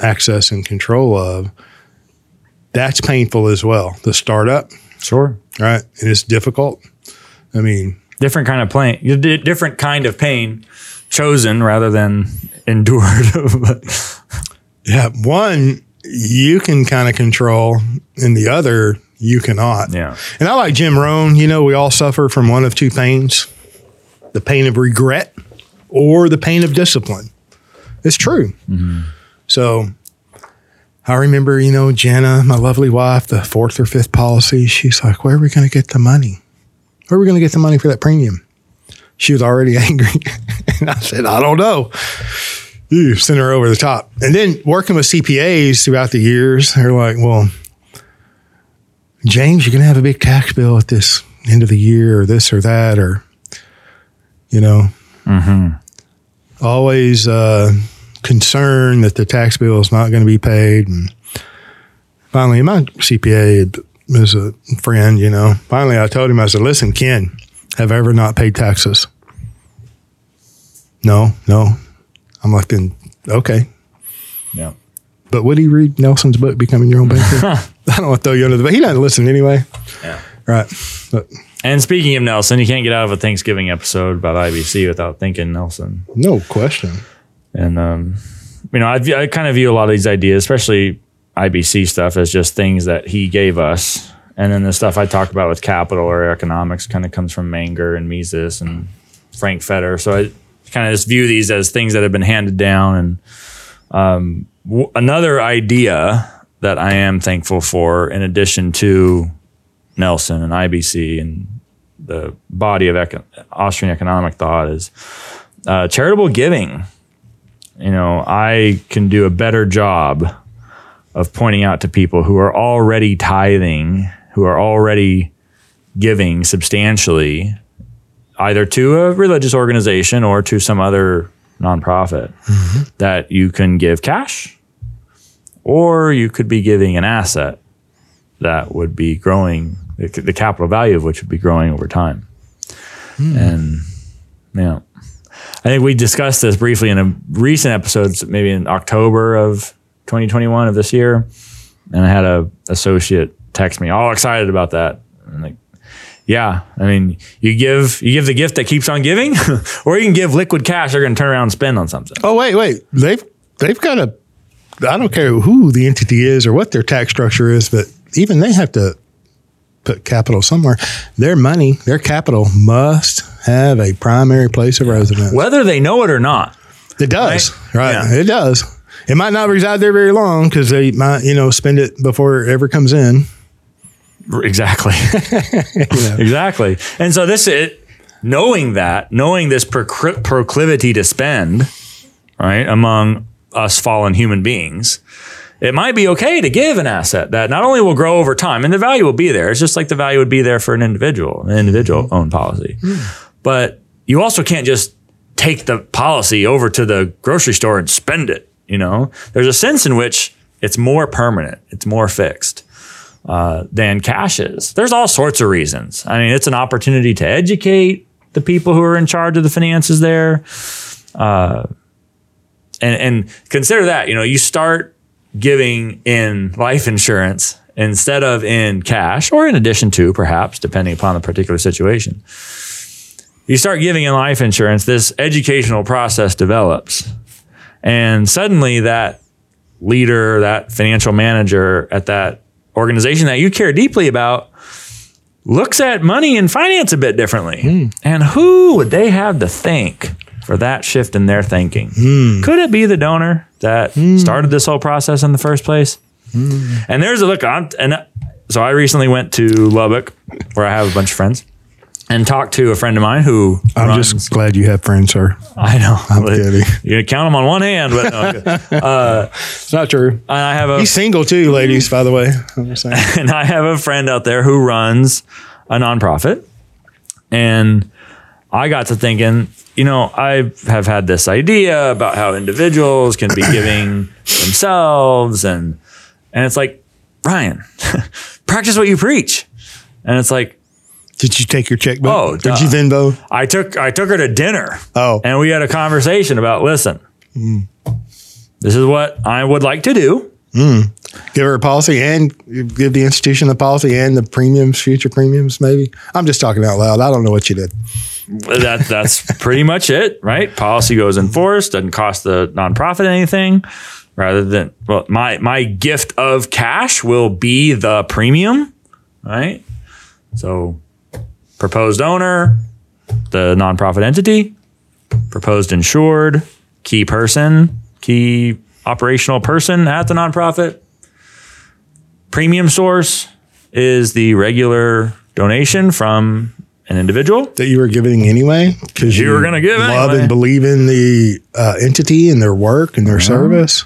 access and control of. That's painful as well. The startup, Sure. right? And it's difficult. I mean, Different kind of pain. Different kind of pain chosen rather than endured. But- yeah, one you can kind of control, and the other you cannot. yeah. And I like Jim Rohn. You know, we all suffer from one of two pains the pain of regret or the pain of discipline. It's true. Mm-hmm. So I remember, you know, Jenna, my lovely wife, the fourth or fifth policy, she's like, Where are we going to get the money? Where are we going to get the money for that premium? She was already angry. and I said, I don't know. Ooh, send her over the top. And then working with CPAs throughout the years, they're like, Well, James, you're going to have a big tax bill at this end of the year, or this or that, or you know, always uh, concerned that the tax bill is not going to be paid. And finally, my CPA is a friend. You know, finally, I told him, I said, "Listen, Ken, have I ever not paid taxes?" No, no. I'm like, then okay. Yeah. But would he read Nelson's book, Becoming Your Own Banker? I don't want to throw you under the but He doesn't listen anyway. Yeah. Right. But And speaking of Nelson, you can't get out of a Thanksgiving episode about IBC without thinking Nelson. no question. And um, you know, I, I kind of view a lot of these ideas, especially IBC stuff, as just things that he gave us. And then the stuff I talk about with capital or economics kind of comes from Menger and Mises and Frank Fetter. So I kind of just view these as things that have been handed down. And um, w- another idea that I am thankful for, in addition to Nelson and IBC and the body of eco- Austrian economic thought, is uh, charitable giving you know, I can do a better job of pointing out to people who are already tithing, who are already giving substantially, either to a religious organization or to some other nonprofit, mm-hmm. that you can give cash or you could be giving an asset that would be growing, the the capital value of which would be growing over time. Hmm. And, yeah. I think we discussed this briefly in a recent episode, maybe in October of 2021 of this year. And I had a associate text me all excited about that. And like, yeah, I mean, you give you give the gift that keeps on giving, or you can give liquid cash they're going to turn around and spend on something. Oh wait, wait. They've they've got a. I don't care who the entity is or what their tax structure is, but even they have to put capital somewhere. Their money, their capital must have a primary place of residence. Whether they know it or not. It does, right? Yeah. It does. It might not reside there very long because they might, you know, spend it before it ever comes in. Exactly. Exactly. And so this it knowing that, knowing this procl- proclivity to spend, right, among us fallen human beings, it might be okay to give an asset that not only will grow over time and the value will be there. It's just like the value would be there for an individual, an individual owned policy. But you also can't just take the policy over to the grocery store and spend it. You know, there's a sense in which it's more permanent, it's more fixed uh, than cash is. There's all sorts of reasons. I mean, it's an opportunity to educate the people who are in charge of the finances there. Uh, and, and consider that, you know, you start giving in life insurance instead of in cash or in addition to perhaps, depending upon the particular situation. you start giving in life insurance, this educational process develops. And suddenly that leader, that financial manager at that organization that you care deeply about looks at money and finance a bit differently. Hmm. And who would they have to thank for that shift in their thinking? Hmm. Could it be the donor that hmm. started this whole process in the first place? Hmm. And there's a look on, and uh, so I recently went to Lubbock, where I have a bunch of friends, and talked to a friend of mine who I'm runs, just glad you have friends, sir. I know I'm kidding. you can count them on one hand, but no, uh, It's not true. and I have a He's single too, ladies. By the way, I'm and I have a friend out there who runs a nonprofit. And I got to thinking, you know, I have had this idea about how individuals can be giving themselves and and it's like, Ryan, practice what you preach. And it's like, Did you take your checkbook? Oh, did you. Venmo? I took I took her to dinner. Oh. And we had a conversation about listen, mm. this is what I would like to do. Hmm. Give her a policy and give the institution the policy and the premiums, future premiums, maybe. I'm just talking out loud. I don't know what you did. that that's pretty much it, right? Policy goes in force, doesn't cost the nonprofit anything. Rather than well, my my gift of cash will be the premium, right? So proposed owner, the nonprofit entity, proposed insured, key person, key operational person at the nonprofit. Premium source is the regular donation from an individual. That you were giving anyway because You were gonna give love anyway. and believe in the uh, entity and their work and their service.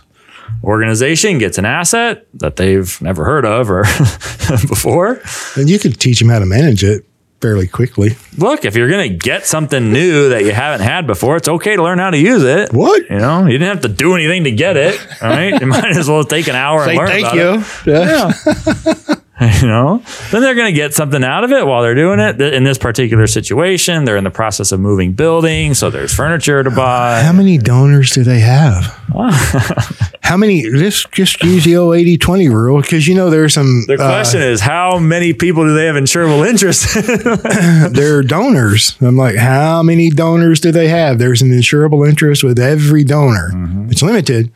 organization gets an asset that they've never heard of or before. And you could teach them how to manage it fairly quickly. Look, if you're going to get something new that you haven't had before, it's okay to learn how to use it. What? You know, you didn't have to do anything to get it. right? You might as well take an hour and Say learn thank about you. it. Yeah. you know, then they're going to get something out of it while they're doing it. In this particular situation, they're in the process of moving buildings, so there's furniture to buy. How many donors do they have? How many? Just just use the old 80 20 rule because you know there's some. The question is, how many people do they have insurable interest? uh, they're donors. I'm like, how many donors do they have? There's an insurable interest with every donor. It's limited.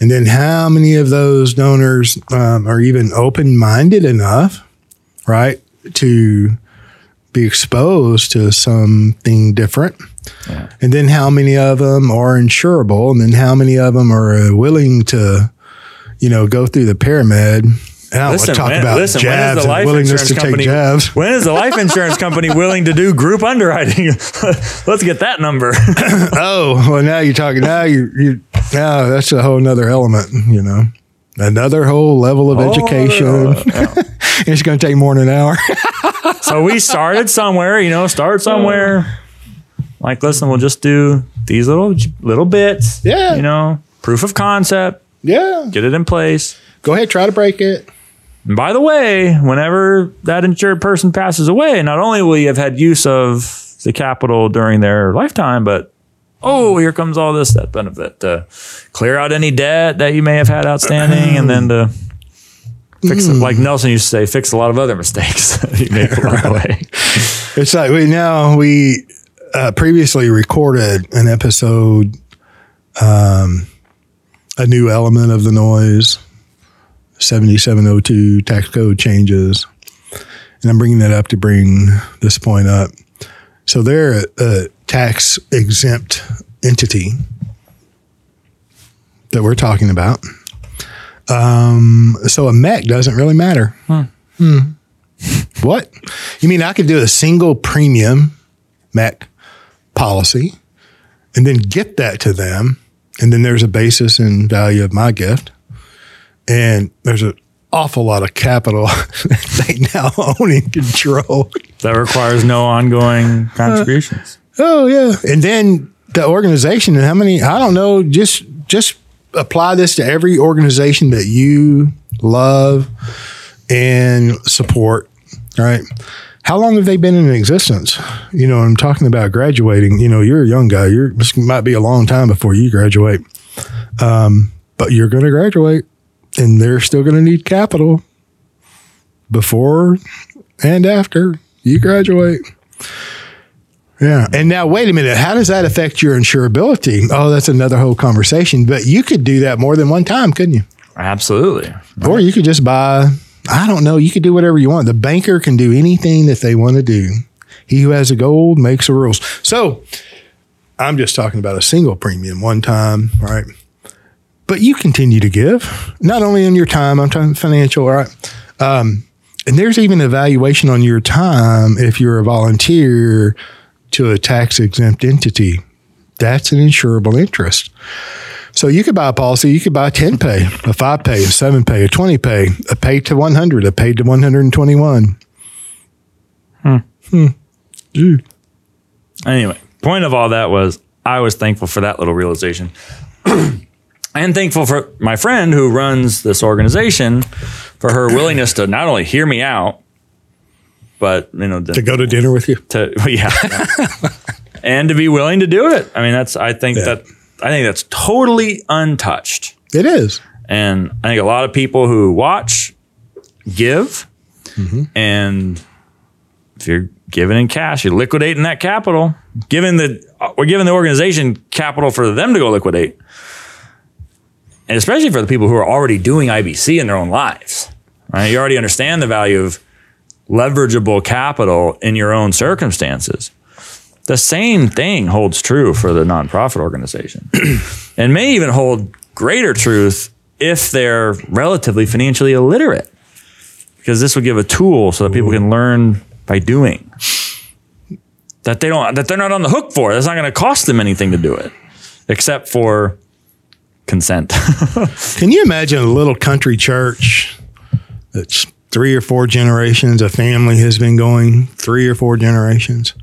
And then how many of those donors um, are even open minded enough, right, to be exposed to something different? And then how many of them are insurable? And then how many of them are uh, willing to, you know, go through the pyramid? And I don't want to talk when, about listen, when jabs is the life willingness insurance to take company? jabs. When is the life insurance company willing to do group underwriting? Let's get that number. oh, well, now you're talking. Now you you now that's a whole nother element. You know, another whole level of oh. education. Oh, it's going to take more than an hour. so we started somewhere, you know, start somewhere. Like, listen, we'll just do these little little bits. Yeah. You know, proof of concept. yeah, Get it in place. go ahead, try to break it. And by the way, whenever that insured person passes away, not only will you have had use of the capital during their lifetime, but oh, here comes all this that benefit to clear out any debt that you may have had outstanding, and then to fix it, like Nelson used to say, fix a lot of other mistakes that you made along the way. It's like we now we uh, previously recorded an episode, um, a new element of the noise, seventy seven oh two tax code changes, and I'm bringing that up to bring this point up. So they're a, a tax exempt entity that we're talking about. Um, so a MEC doesn't really matter. Hmm. What? You mean I could do a single premium MEC policy and then get that to them, and then there's a basis and value of my gift, and there's an awful lot of capital that they now own and control. That requires no ongoing contributions. Oh yeah, and then the organization and how many? I don't know. Just just apply this to every organization that you love and support. Right? How long have they been in existence? You know, I'm talking about graduating. You know, you're a young guy. You're this might be a long time before you graduate, um, but you're going to graduate, and they're still going to need capital before and after you graduate. Yeah. And now, wait a minute. How does that affect your insurability? Oh, that's another whole conversation. But you could do that more than one time, couldn't you? Absolutely. Or you could just buy, I don't know, you could do whatever you want. The banker can do anything that they want to do. He who has the gold makes the rules. So I'm just talking about a single premium one time, right? But you continue to give, not only in your time, I'm talking financial, all right? Um, and there's even evaluation on your time if you're a volunteer to a tax exempt entity. That's an insurable interest. So you could buy a policy, you could buy a 10 pay, a 5 pay, a 7 pay, a 20 pay, a pay to 100, a pay to 121. Hmm. Hmm. Dude. Anyway, point of all that was I was thankful for that little realization. and thankful for my friend who runs this organization for her willingness to not only hear me out, but you know, to go to dinner with you. To yeah, and to be willing to do it. I mean, that's I think that I think that's totally untouched. It is, and I think a lot of people who watch give, mm-hmm. and if you're giving in cash, you're liquidating that capital. Giving the we're giving the organization capital for them to go liquidate, and especially for the people who are already doing IBC in their own lives. Right, you already understand the value of leverageable capital in your own circumstances. The same thing holds true for the nonprofit organization, and may even hold greater truth if they're relatively financially illiterate, because this would give a tool so that people can learn by doing that they don't that they're not on the hook for. That's not going to cost them anything to do it, except for consent. Can you imagine a little country church that's three or four generations, a family has been going three or four generations?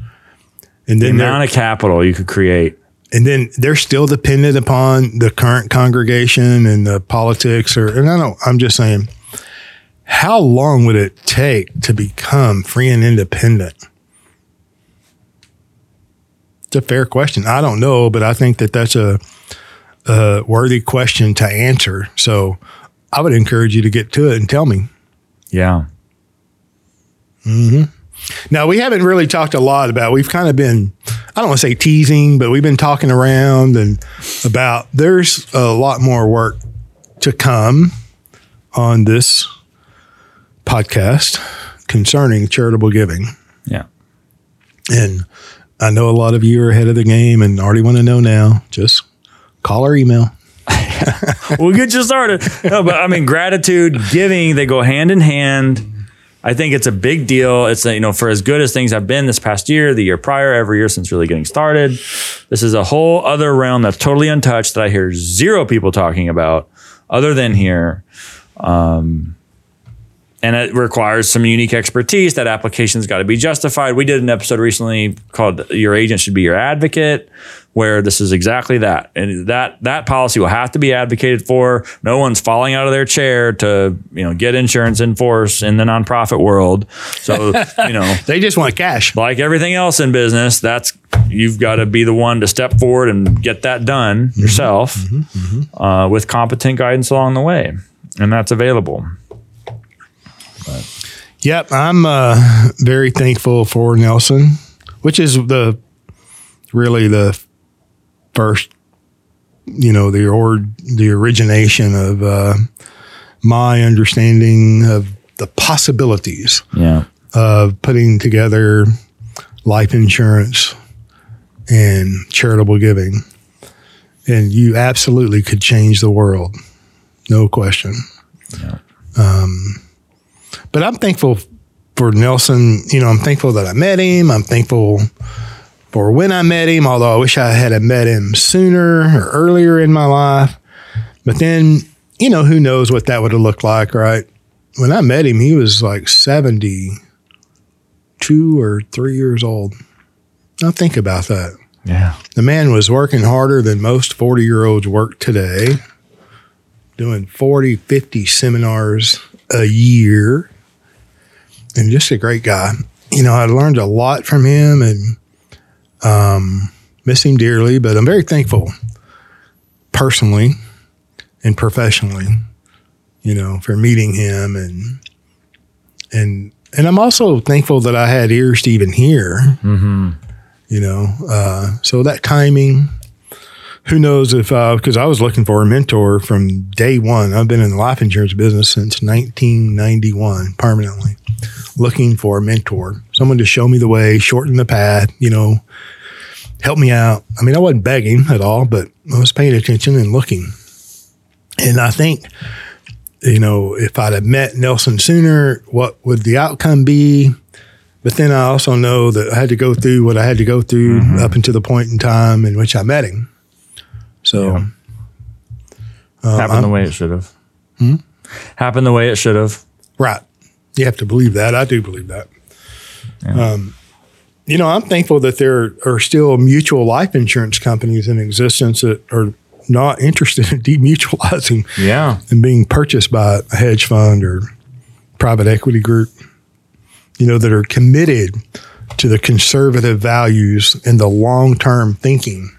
And the then they're- amount of capital you could create. and then they're still dependent upon the current congregation and the politics or and I don't I'm just saying how long would it take to become free and independent? It's a fair question. I don't know, but I think that that's a, a worthy question to answer. So I would encourage you to get to it and tell me. Yeah. hmm Now we haven't really talked a lot about. We've kind of been, I don't want to say teasing, but we've been talking around and about. There's a lot more work to come on this podcast concerning charitable giving, Yeah. and I know a lot of you are ahead of the game and already want to know now. Just call or email. we'll get you started. No, but I mean, gratitude, giving, they go hand in hand. I think it's a big deal. It's, you know, for as good as things have been this past year, the year prior, every year since really getting started, this is a whole other realm that's totally untouched that I hear zero people talking about other than here. Um, and it requires some unique expertise. That application's got to be justified. We did an episode recently called "Your Agent Should Be Your Advocate," where this is exactly that, and that that policy will have to be advocated for. No one's falling out of their chair to you know get insurance in force in the nonprofit world. So you know they just want cash, like everything else in business. That's you've got to be the one to step forward and get that done mm-hmm. yourself mm-hmm. Mm-hmm. Uh, with competent guidance along the way, and that's available. Yep, I'm uh, very thankful for Nelson, which is the really the first, you know, the or the origination of uh, my understanding of the possibilities Yeah. of putting together life insurance and charitable giving, and you absolutely could change the world, no question. Um, but I'm thankful for Nelson. You know, I'm thankful that I met him. I'm thankful for when I met him, although I wish I had met him sooner or earlier in my life. But then, you know, who knows what that would have looked like, right? When I met him, he was like 72 or three years old. Now think about that. Yeah. The man was working harder than most 40 year olds work today, doing 40, 50 seminars a year, and just a great guy. You know, I learned a lot from him and um, miss him dearly, but I'm very thankful personally and professionally, you know, for meeting him and, and, and I'm also thankful that I had ears to even hear Mm-hmm. You know, uh, so that timing. Who knows if uh, because I was looking for a mentor from day one. I've been in the life insurance business since 1991, permanently looking for a mentor, someone to show me the way, shorten the path. You know, help me out. I mean, I wasn't begging at all, but I was paying attention and looking. And I think, you know, if I'd have met Nelson sooner, what would the outcome be? But then I also know that I had to go through what I had to go through mm-hmm. up until the point in time in which I met him. So, um, Happened I'm- the way it should have. Hmm? Happened the way it should have. Right. You have to believe that. I do believe that. Um, you know, I'm thankful that there are still mutual life insurance companies in existence that are not interested in demutualizing Yeah. and being purchased by a hedge fund or private equity group, you know, that are committed to the conservative values and the long term thinking.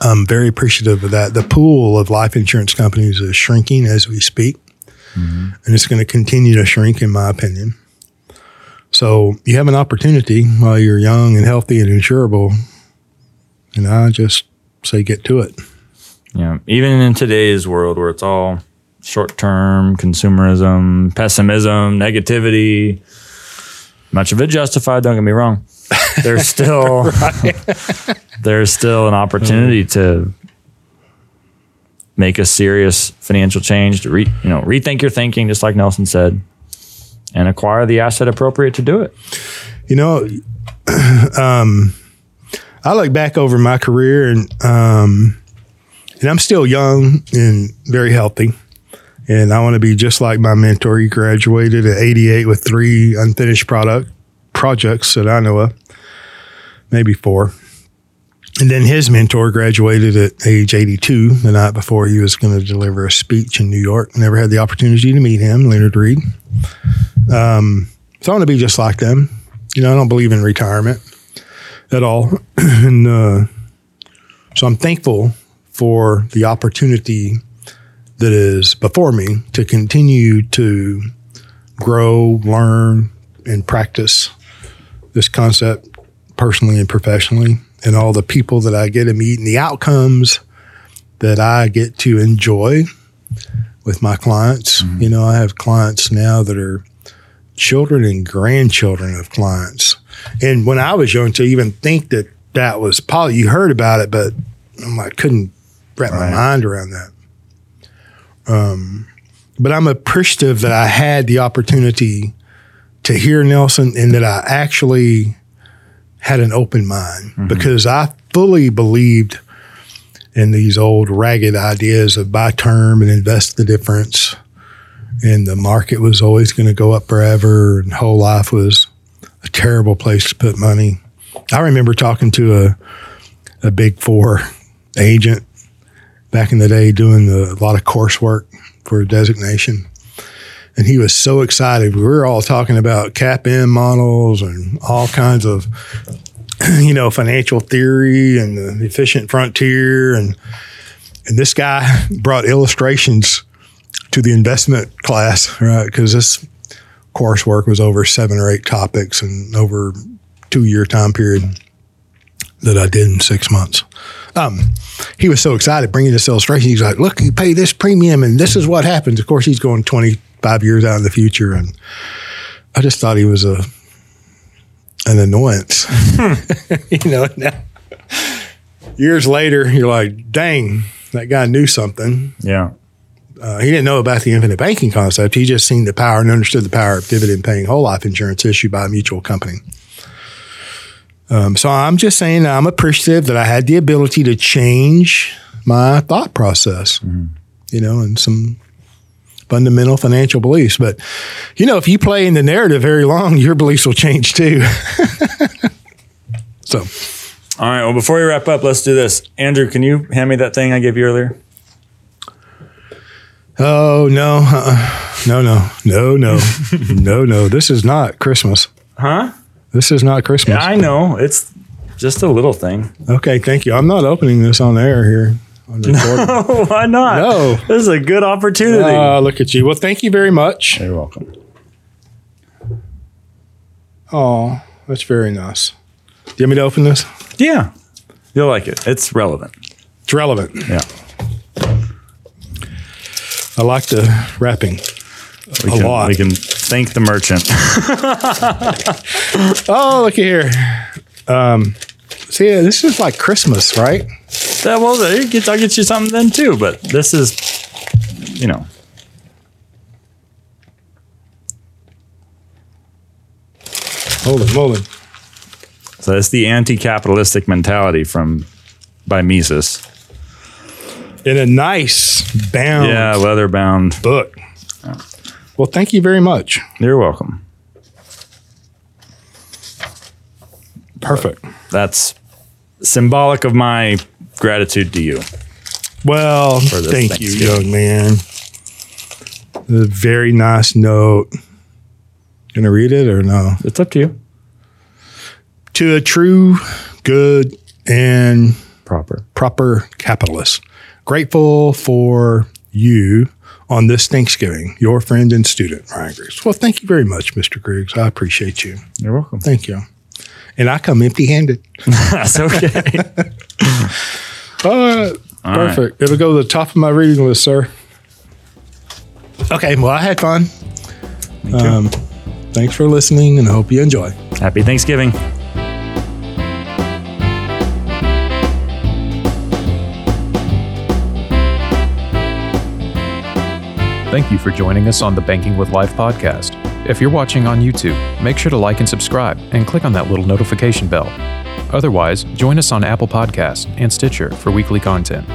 I'm very appreciative of that. The pool of life insurance companies is shrinking as we speak, mm-hmm. and it's going to continue to shrink, in my opinion. So you have an opportunity while you're young and healthy and insurable, and I just say get to it. Yeah. Even in today's world where it's all short term consumerism, pessimism, negativity, much of it justified, don't get me wrong. There's still there's still an opportunity to make a serious financial change to re, you know rethink your thinking just like Nelson said and acquire the asset appropriate to do it. You know, um, I look back over my career and um, and I'm still young and very healthy. And I want to be just like my mentor. He graduated at 88 with three unfinished product projects that I know of, maybe four. And then his mentor graduated at age 82 the night before he was going to deliver a speech in New York. Never had the opportunity to meet him, Leonard Read. Um, so I want to be just like them. You know, I don't believe in retirement at all. and uh, so I'm thankful for the opportunity that is before me to continue to grow, learn, and practice this concept personally and professionally, and all the people that I get to meet and the outcomes that I get to enjoy with my clients. You know, I have clients now that are children and grandchildren of clients. And when I was young, to even think that that was probably you heard about it, but I'm like couldn't wrap my mind around that. Um, but I'm appreciative that I had the opportunity to hear Nelson and that I actually had an open mind mm-hmm. because I fully believed in these old ragged ideas of buy term and invest the difference. And the market was always going to go up forever, and whole life was a terrible place to put money. I remember talking to a a big four agent back in the day doing the, a lot of coursework for a designation. And he was so excited. We were all talking about CAPM models and all kinds of, you know, financial theory and the efficient frontier. And, and this guy brought illustrations to the investment class, right? Because this coursework was over seven or eight topics and over two year time period that I did in six months. Um, he was so excited bringing this illustration. He's like, "Look, you pay this premium, and this is what happens." Of course, he's going twenty five years out in the future, and I just thought he was a an annoyance. you know, now years later, you're like, "Dang, that guy knew something." Yeah. Uh, he didn't know about the infinite banking concept. He just seen the power and understood the power of dividend paying whole life insurance issued by a mutual company. Um, so I'm just saying I'm appreciative that I had the ability to change my thought process, you know, and some fundamental financial beliefs. But, you know, if you play in the narrative very long, your beliefs will change too. so, All right. Well, before we wrap up, let's do this. Andrew, can you hand me that thing I gave you earlier? oh, no, uh, no, no, no, no, no, no. This is not Christmas. Huh? This is not Christmas. Yeah, I know. It's just a little thing. Okay, thank you. I'm not opening this on air here. On the recording. Why not? No. This is a good opportunity. Ah, look at you. Well, thank you very much. You're welcome. Oh, that's very nice. Do you want me to open this? Yeah, you'll like it. It's relevant. It's relevant. Yeah, I like the wrapping. we A can, lot. We can thank the merchant. Oh, look at here. Um, see, this is like Christmas, right? That well, there, get- I'll get you something then too. But this is, you know, Hold it, hold it. so that's the anti-capitalistic mentality from by Mises. In a nice bound Yeah, leather bound. book. Well, thank you very much. You're welcome. Perfect. That's symbolic of my gratitude to you. Well, thank you, young man. A very nice note. Gonna read it or no? It's up to you. To a true, good, and Proper. proper capitalist, grateful for you on this Thanksgiving, your friend and student, Ryan Griggs. Well, thank you very much, Mr. Griggs. I appreciate you. You're welcome. Thank you. And I come empty handed. That's okay. All right. All right. Perfect. It'll go to the top of my reading list, sir. Okay. Well, I had fun. Um, thanks for listening and I hope you enjoy. Happy Thanksgiving. Thank you for joining us on the Banking with Life podcast. If you're watching on YouTube, make sure to like and subscribe and click on that little notification bell. Otherwise, join us on Apple Podcasts and Stitcher for weekly content.